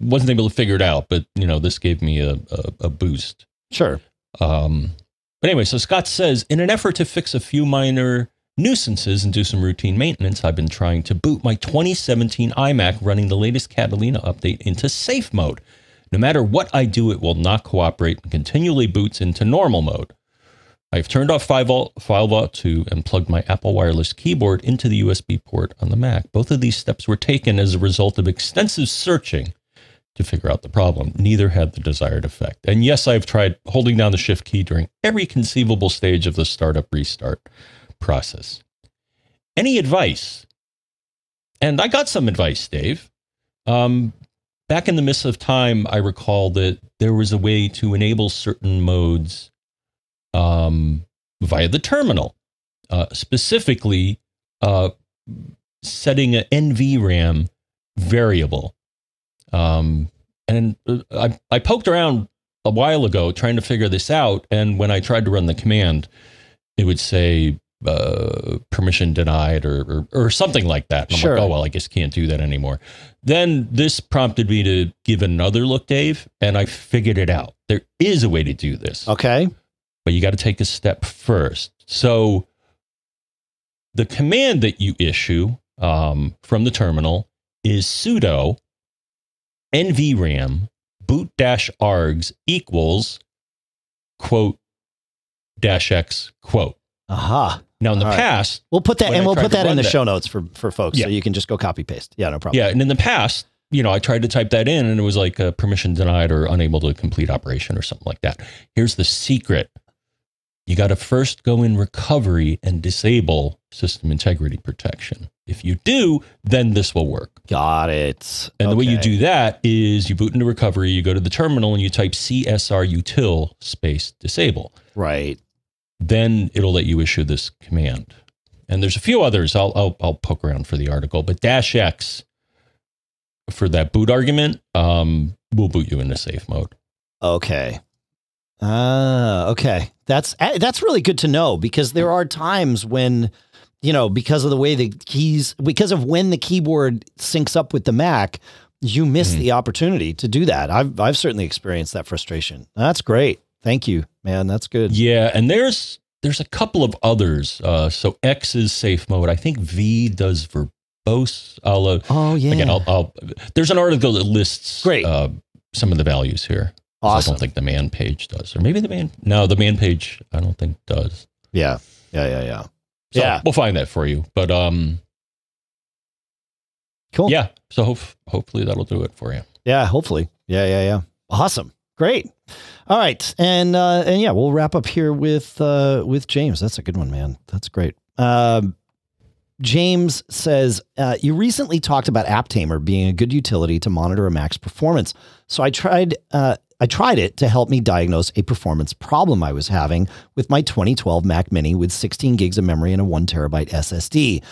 wasn't able to figure it out. But you know, this gave me a, a, a boost. sure. Um, but anyway, so Scott says, in an effort to fix a few minor nuisances and do some routine maintenance, I've been trying to boot my 2017 iMac running the latest Catalina update into safe mode. No matter what I do, it will not cooperate and continually boots into normal mode. I've turned off FileVault, FileVault 2 and plugged my Apple wireless keyboard into the USB port on the Mac. Both of these steps were taken as a result of extensive searching to figure out the problem. Neither had the desired effect. And yes, I've tried holding down the shift key during every conceivable stage of the startup restart process. Any advice? And I got some advice, Dave. Um, back in the midst of time, I recall that there was a way to enable certain modes um, via the terminal, uh, specifically uh, setting an NVRAM variable. Um, and uh, I, I poked around a while ago trying to figure this out. And when I tried to run the command, it would say uh, permission denied or, or, or something like that. And I'm Sure. like, oh, well, I guess can't do that anymore. Then this prompted me to give another look, Dave, and I figured it out. There is a way to do this Okay. but you got to take a step first. So the command that you issue um, from the terminal is sudo nvram boot dash args equals quote dash x quote. Aha. Now in the All right. past, We'll put that When and I we'll tried put to that in run the that- show notes for for folks, so Yeah. you can just go copy paste. Yeah, no problem. yeah, and in the past, you know, I tried to type that in and it was like uh, permission denied or unable to complete operation or something like that. Here's the secret. You got to first go in recovery and disable system integrity protection. If you do, then this will work. Got it. And the way you Okay. do that is you boot into recovery, you go to the terminal and you type csrutil space disable. right. Then it'll let you issue this command. And there's a few others. I'll I'll, I'll poke around for the article, but dash X for that boot argument um, will boot you into safe mode. Okay. Ah, okay. That's eh, that's really good to know because there are times when you know because of the way the keys because of when the keyboard syncs up with the Mac, you miss Mhm. the opportunity to do that. I've I've certainly experienced that frustration. That's great. Thank you, man. That's good. Yeah, and there's there's a couple of others. Uh, so X is safe mode. I think V does verbose. I'll uh, Oh yeah. again. I'll, I'll there's an article that lists Great. uh, some of the values here. 'Cause I don't think the man page does, or maybe the man. No, the man page. I don't think does. Yeah. Yeah. Yeah. Yeah. So Yeah. we'll find that for you. But um, Cool. yeah. So hopefully that'll do it for you. Yeah, hopefully. Yeah, yeah, yeah. Awesome. Great. All right. And uh and yeah, we'll wrap up here with uh with James. That's a good one, man. That's great. Um James says, uh, You recently talked about AppTamer being a good utility to monitor a Mac's performance. So I tried. Uh, I tried it to help me diagnose a performance problem I was having with my 2012 Mac Mini with 16 gigs of memory and a one terabyte SSD.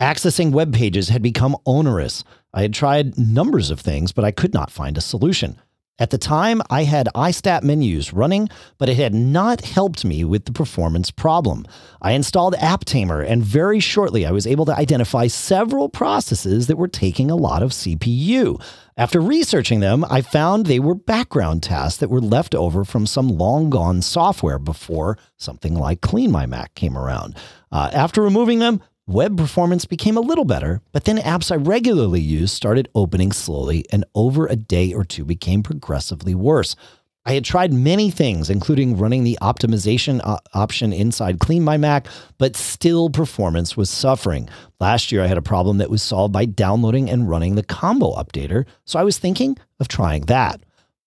Accessing web pages had become onerous. I had tried numbers of things, but I could not find a solution. At the time, I had iStat menus running, but it had not helped me with the performance problem. I installed AppTamer, and very shortly I was able to identify several processes that were taking a lot of CPU. After researching them, I found they were background tasks that were left over from some long gone software before something like Clean My Mac came around. Uh, after removing them, Web performance became a little better, but then apps I regularly use started opening slowly, and over a day or two became progressively worse. I had tried many things, including running the optimization option inside Clean My Mac, but still performance was suffering. Last year, I had a problem that was solved by downloading and running the combo updater, so I was thinking of trying that.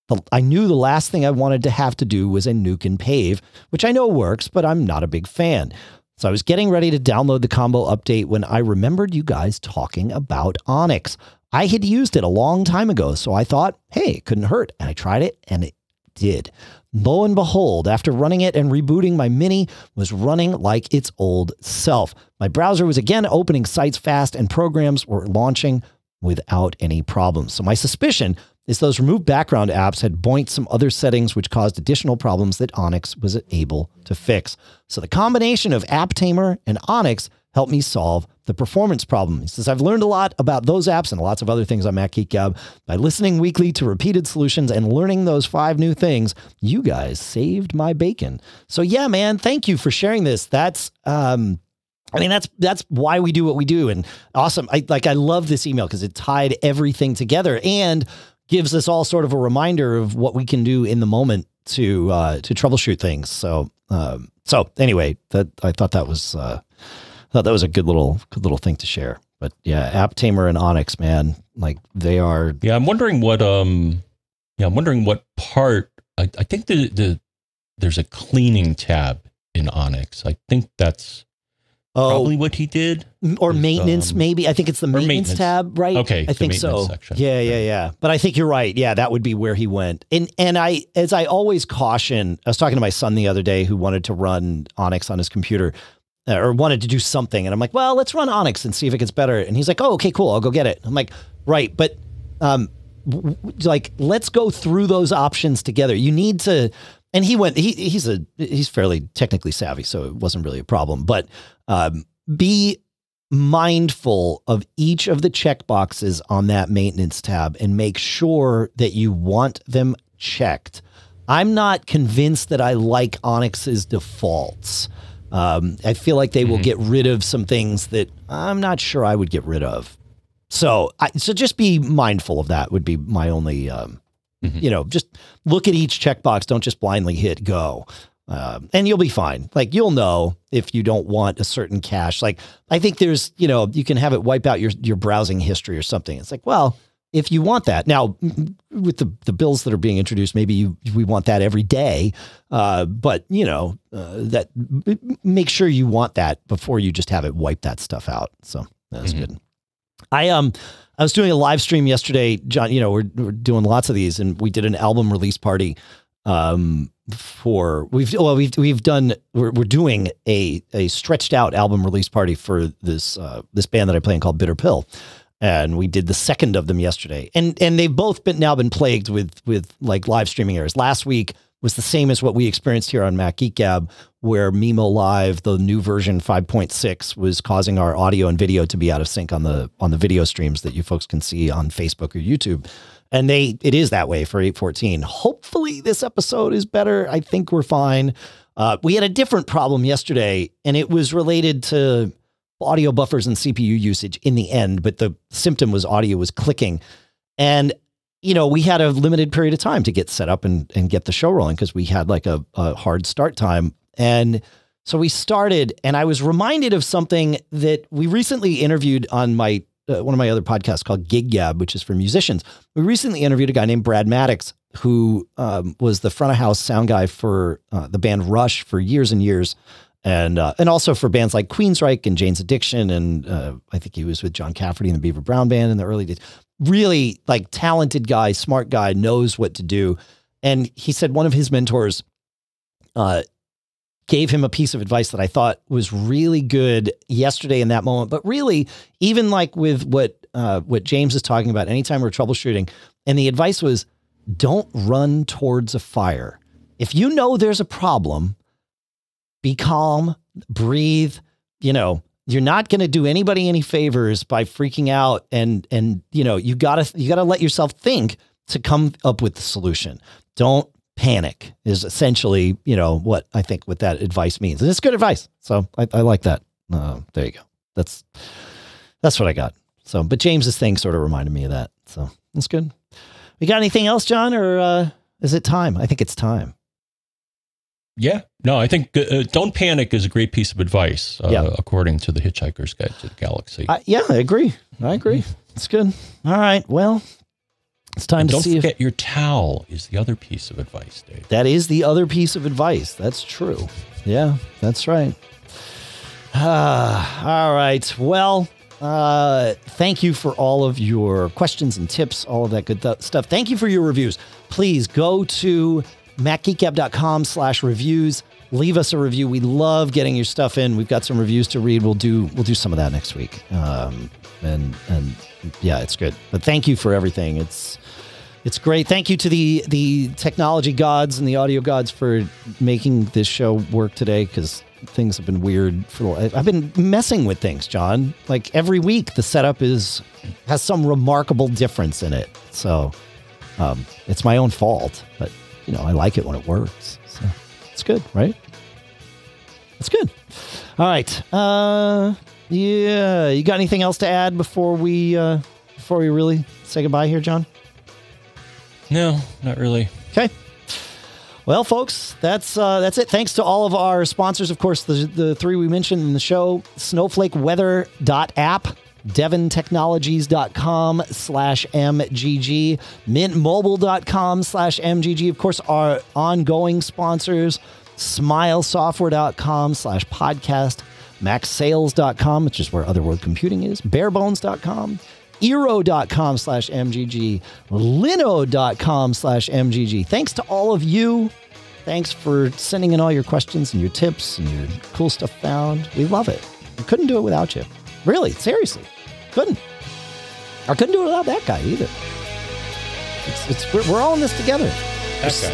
But I knew the last thing I wanted to have to do was a nuke and pave, which I know works, but I'm not a big fan. So I was getting ready to download the combo update when I remembered you guys talking about Onyx. I had used it a long time ago, so I thought, hey, it couldn't hurt. And I tried it and it did. Lo and behold, after running it and rebooting, my Mini was running like its old self. My browser was again opening sites fast and programs were launching without any problems. So my suspicion is those removed background apps had boinked some other settings which caused additional problems that Onyx was able to fix. So the combination of AppTamer and Onyx helped me solve the performance problem. He says, I've learned a lot about those apps and lots of other things on MacGeekGab. By listening weekly to repeated solutions and learning those five new things, you guys saved my bacon. So yeah, man, thank you for sharing this. That's um I mean, that's that's why we do what we do. And awesome. I like I love this email because it tied everything together and gives us all sort of a reminder of what we can do in the moment to uh, to troubleshoot things. So um, so anyway, that I thought that was uh, thought that was a good little good little thing to share. But yeah, AppTamer and Onyx, man, like they are. Yeah, I'm wondering what um, yeah, I'm wondering what part. I, I think the the there's a cleaning tab in Onyx. I think that's Oh, probably what he did, or is, maintenance, um, maybe. I think it's the maintenance, maintenance, tab, right? Okay, I think so. Section. Yeah, yeah, yeah. But I think you're right. Yeah, that would be where he went. And and I, as I always caution, I was talking to my son the other day who wanted to run Onyx on his computer, uh, or wanted to do something, and I'm like, well, let's run Onyx and see if it gets better. And he's like, oh, okay, cool, I'll go get it. I'm like, right, but um, like let's go through those options together. You need to and he went he he's a he's fairly technically savvy so it wasn't really a problem but um, be mindful of each of the check boxes on that maintenance tab and make sure that you want them checked i'm not convinced that i like onyx's defaults um, i feel like they mm-hmm. will get rid of some things that i'm not sure i would get rid of so I, so just be mindful of that would be my only um, Mm-hmm. You know, just look at each checkbox. Don't just blindly hit go. Um, and you'll be fine. Like you'll know if you don't want a certain cache. Like I think there's, you know, you can have it wipe out your your browsing history or something. It's like, well, if you want that now, with the the bills that are being introduced, maybe you we want that every day. Uh, but you know, uh, that make sure you want that before you just have it wipe that stuff out. So that's mm-hmm. good. I um I was doing a live stream yesterday, John. You know, we're, we're doing lots of these, and we did an album release party. Um, for we've well we've we've done we're, we're doing a a stretched out album release party for this uh, this band that I play in called Bitter Pill, and we did the second of them yesterday, and and they've both been now been plagued with with like live streaming errors. Last week was the same as what we experienced here on Mac Geek Gab, where Mimo Live, the new version 5.6, was causing our audio and video to be out of sync on the on the video streams that you folks can see on Facebook or YouTube. And they it is that way for 814. Hopefully this episode is better. I think we're fine. Uh, we had a different problem yesterday, and it was related to audio buffers and CPU usage in the end, but the symptom was audio was clicking. And you know, we had a limited period of time to get set up and, and get the show rolling because we had like a, a hard start time. And so we started, and I was reminded of something that we recently interviewed on my uh, one of my other podcasts called Gig Gab, which is for musicians. We recently interviewed a guy named Brad Madix, who um, was the front of house sound guy for uh, the band Rush for years and years. and uh, and also for bands like Queensryche and Jane's Addiction, and uh, I think he was with John Cafferty and the Beaver Brown Band in the early days. Really, like talented guy, smart guy, knows what to do. And he said one of his mentors uh, gave him a piece of advice that I thought was really good yesterday in that moment. But really, even like with what uh, what James is talking about, anytime we're troubleshooting, and the advice was, don't run towards a fire. If you know there's a problem, be calm, breathe. You know, you're not going to do anybody any favors by freaking out, and and you know, you gotta you gotta let yourself think to come up with the solution. Don't panic is essentially, you know, what I think what that advice means. And it's good advice. So I, I like that. Uh, there you go. That's, that's what I got. So, but James's thing sort of reminded me of that. So that's good. We got anything else, John, or uh, is it time? I think it's time. Yeah. No, I think uh, don't panic is a great piece of advice, uh, yeah. according to the Hitchhiker's Guide to the Galaxy. yeah, I agree. I agree. It's good. All right. Well, it's time and to don't see. Don't forget if, your towel is the other piece of advice, Dave. That is the other piece of advice. That's true. Yeah, that's right. Ah, all right. Well, uh, thank you for all of your questions and tips, all of that good th- stuff. Thank you for your reviews. Please go to macgeekgab.com slash reviews. Leave us a review. We love getting your stuff in. We've got some reviews to read. We'll do we'll do some of that next week. Um, and and yeah, it's good. But thank you for everything. It's it's great. Thank you to the the technology gods and the audio gods for making this show work today because things have been weird for I've been messing with things, John. Like every week the setup is has some remarkable difference in it. So um, it's my own fault, but you know, I like it when it works. So it's good, right? It's good. All right. Uh yeah, you got anything else to add before we uh before we really say goodbye here, John? No, not really. Okay. Well, folks, that's uh, that's it. Thanks to all of our sponsors, of course, the the three we mentioned in the show: SnowflakeWeather.app, DevonTechnologies.com slash MGG, MintMobile.com slash MGG. Of course, our ongoing sponsors: SmileSoftware.com slash podcast, MacSales.com, which is where Otherworld Computing is, BareBones.com eero.com slash MGG, linode.com slash MGG. Thanks to all of you. Thanks for sending in all your questions and your tips and your cool stuff found. We love it. We couldn't do it without you. Really, seriously. Couldn't. I couldn't do it without that guy either. It's, it's we're, we're all in this together. That guy.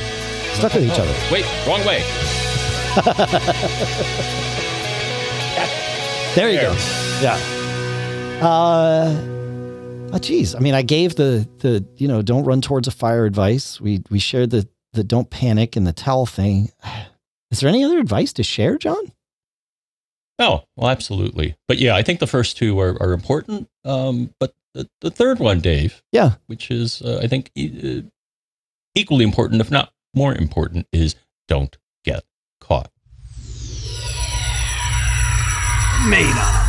Stuck with each other. Wait, wrong way. there you go. Yeah. Uh, Oh, geez. I mean, I gave the the you know don't run towards a fire advice. We we shared the the don't panic and the towel thing. Is there any other advice to share, John? Oh, well, absolutely. But yeah, I think the first two are, are important. Um, but the, the third one, Dave, yeah, which is uh, I think e- uh, equally important, if not more important, is don't get caught. Made on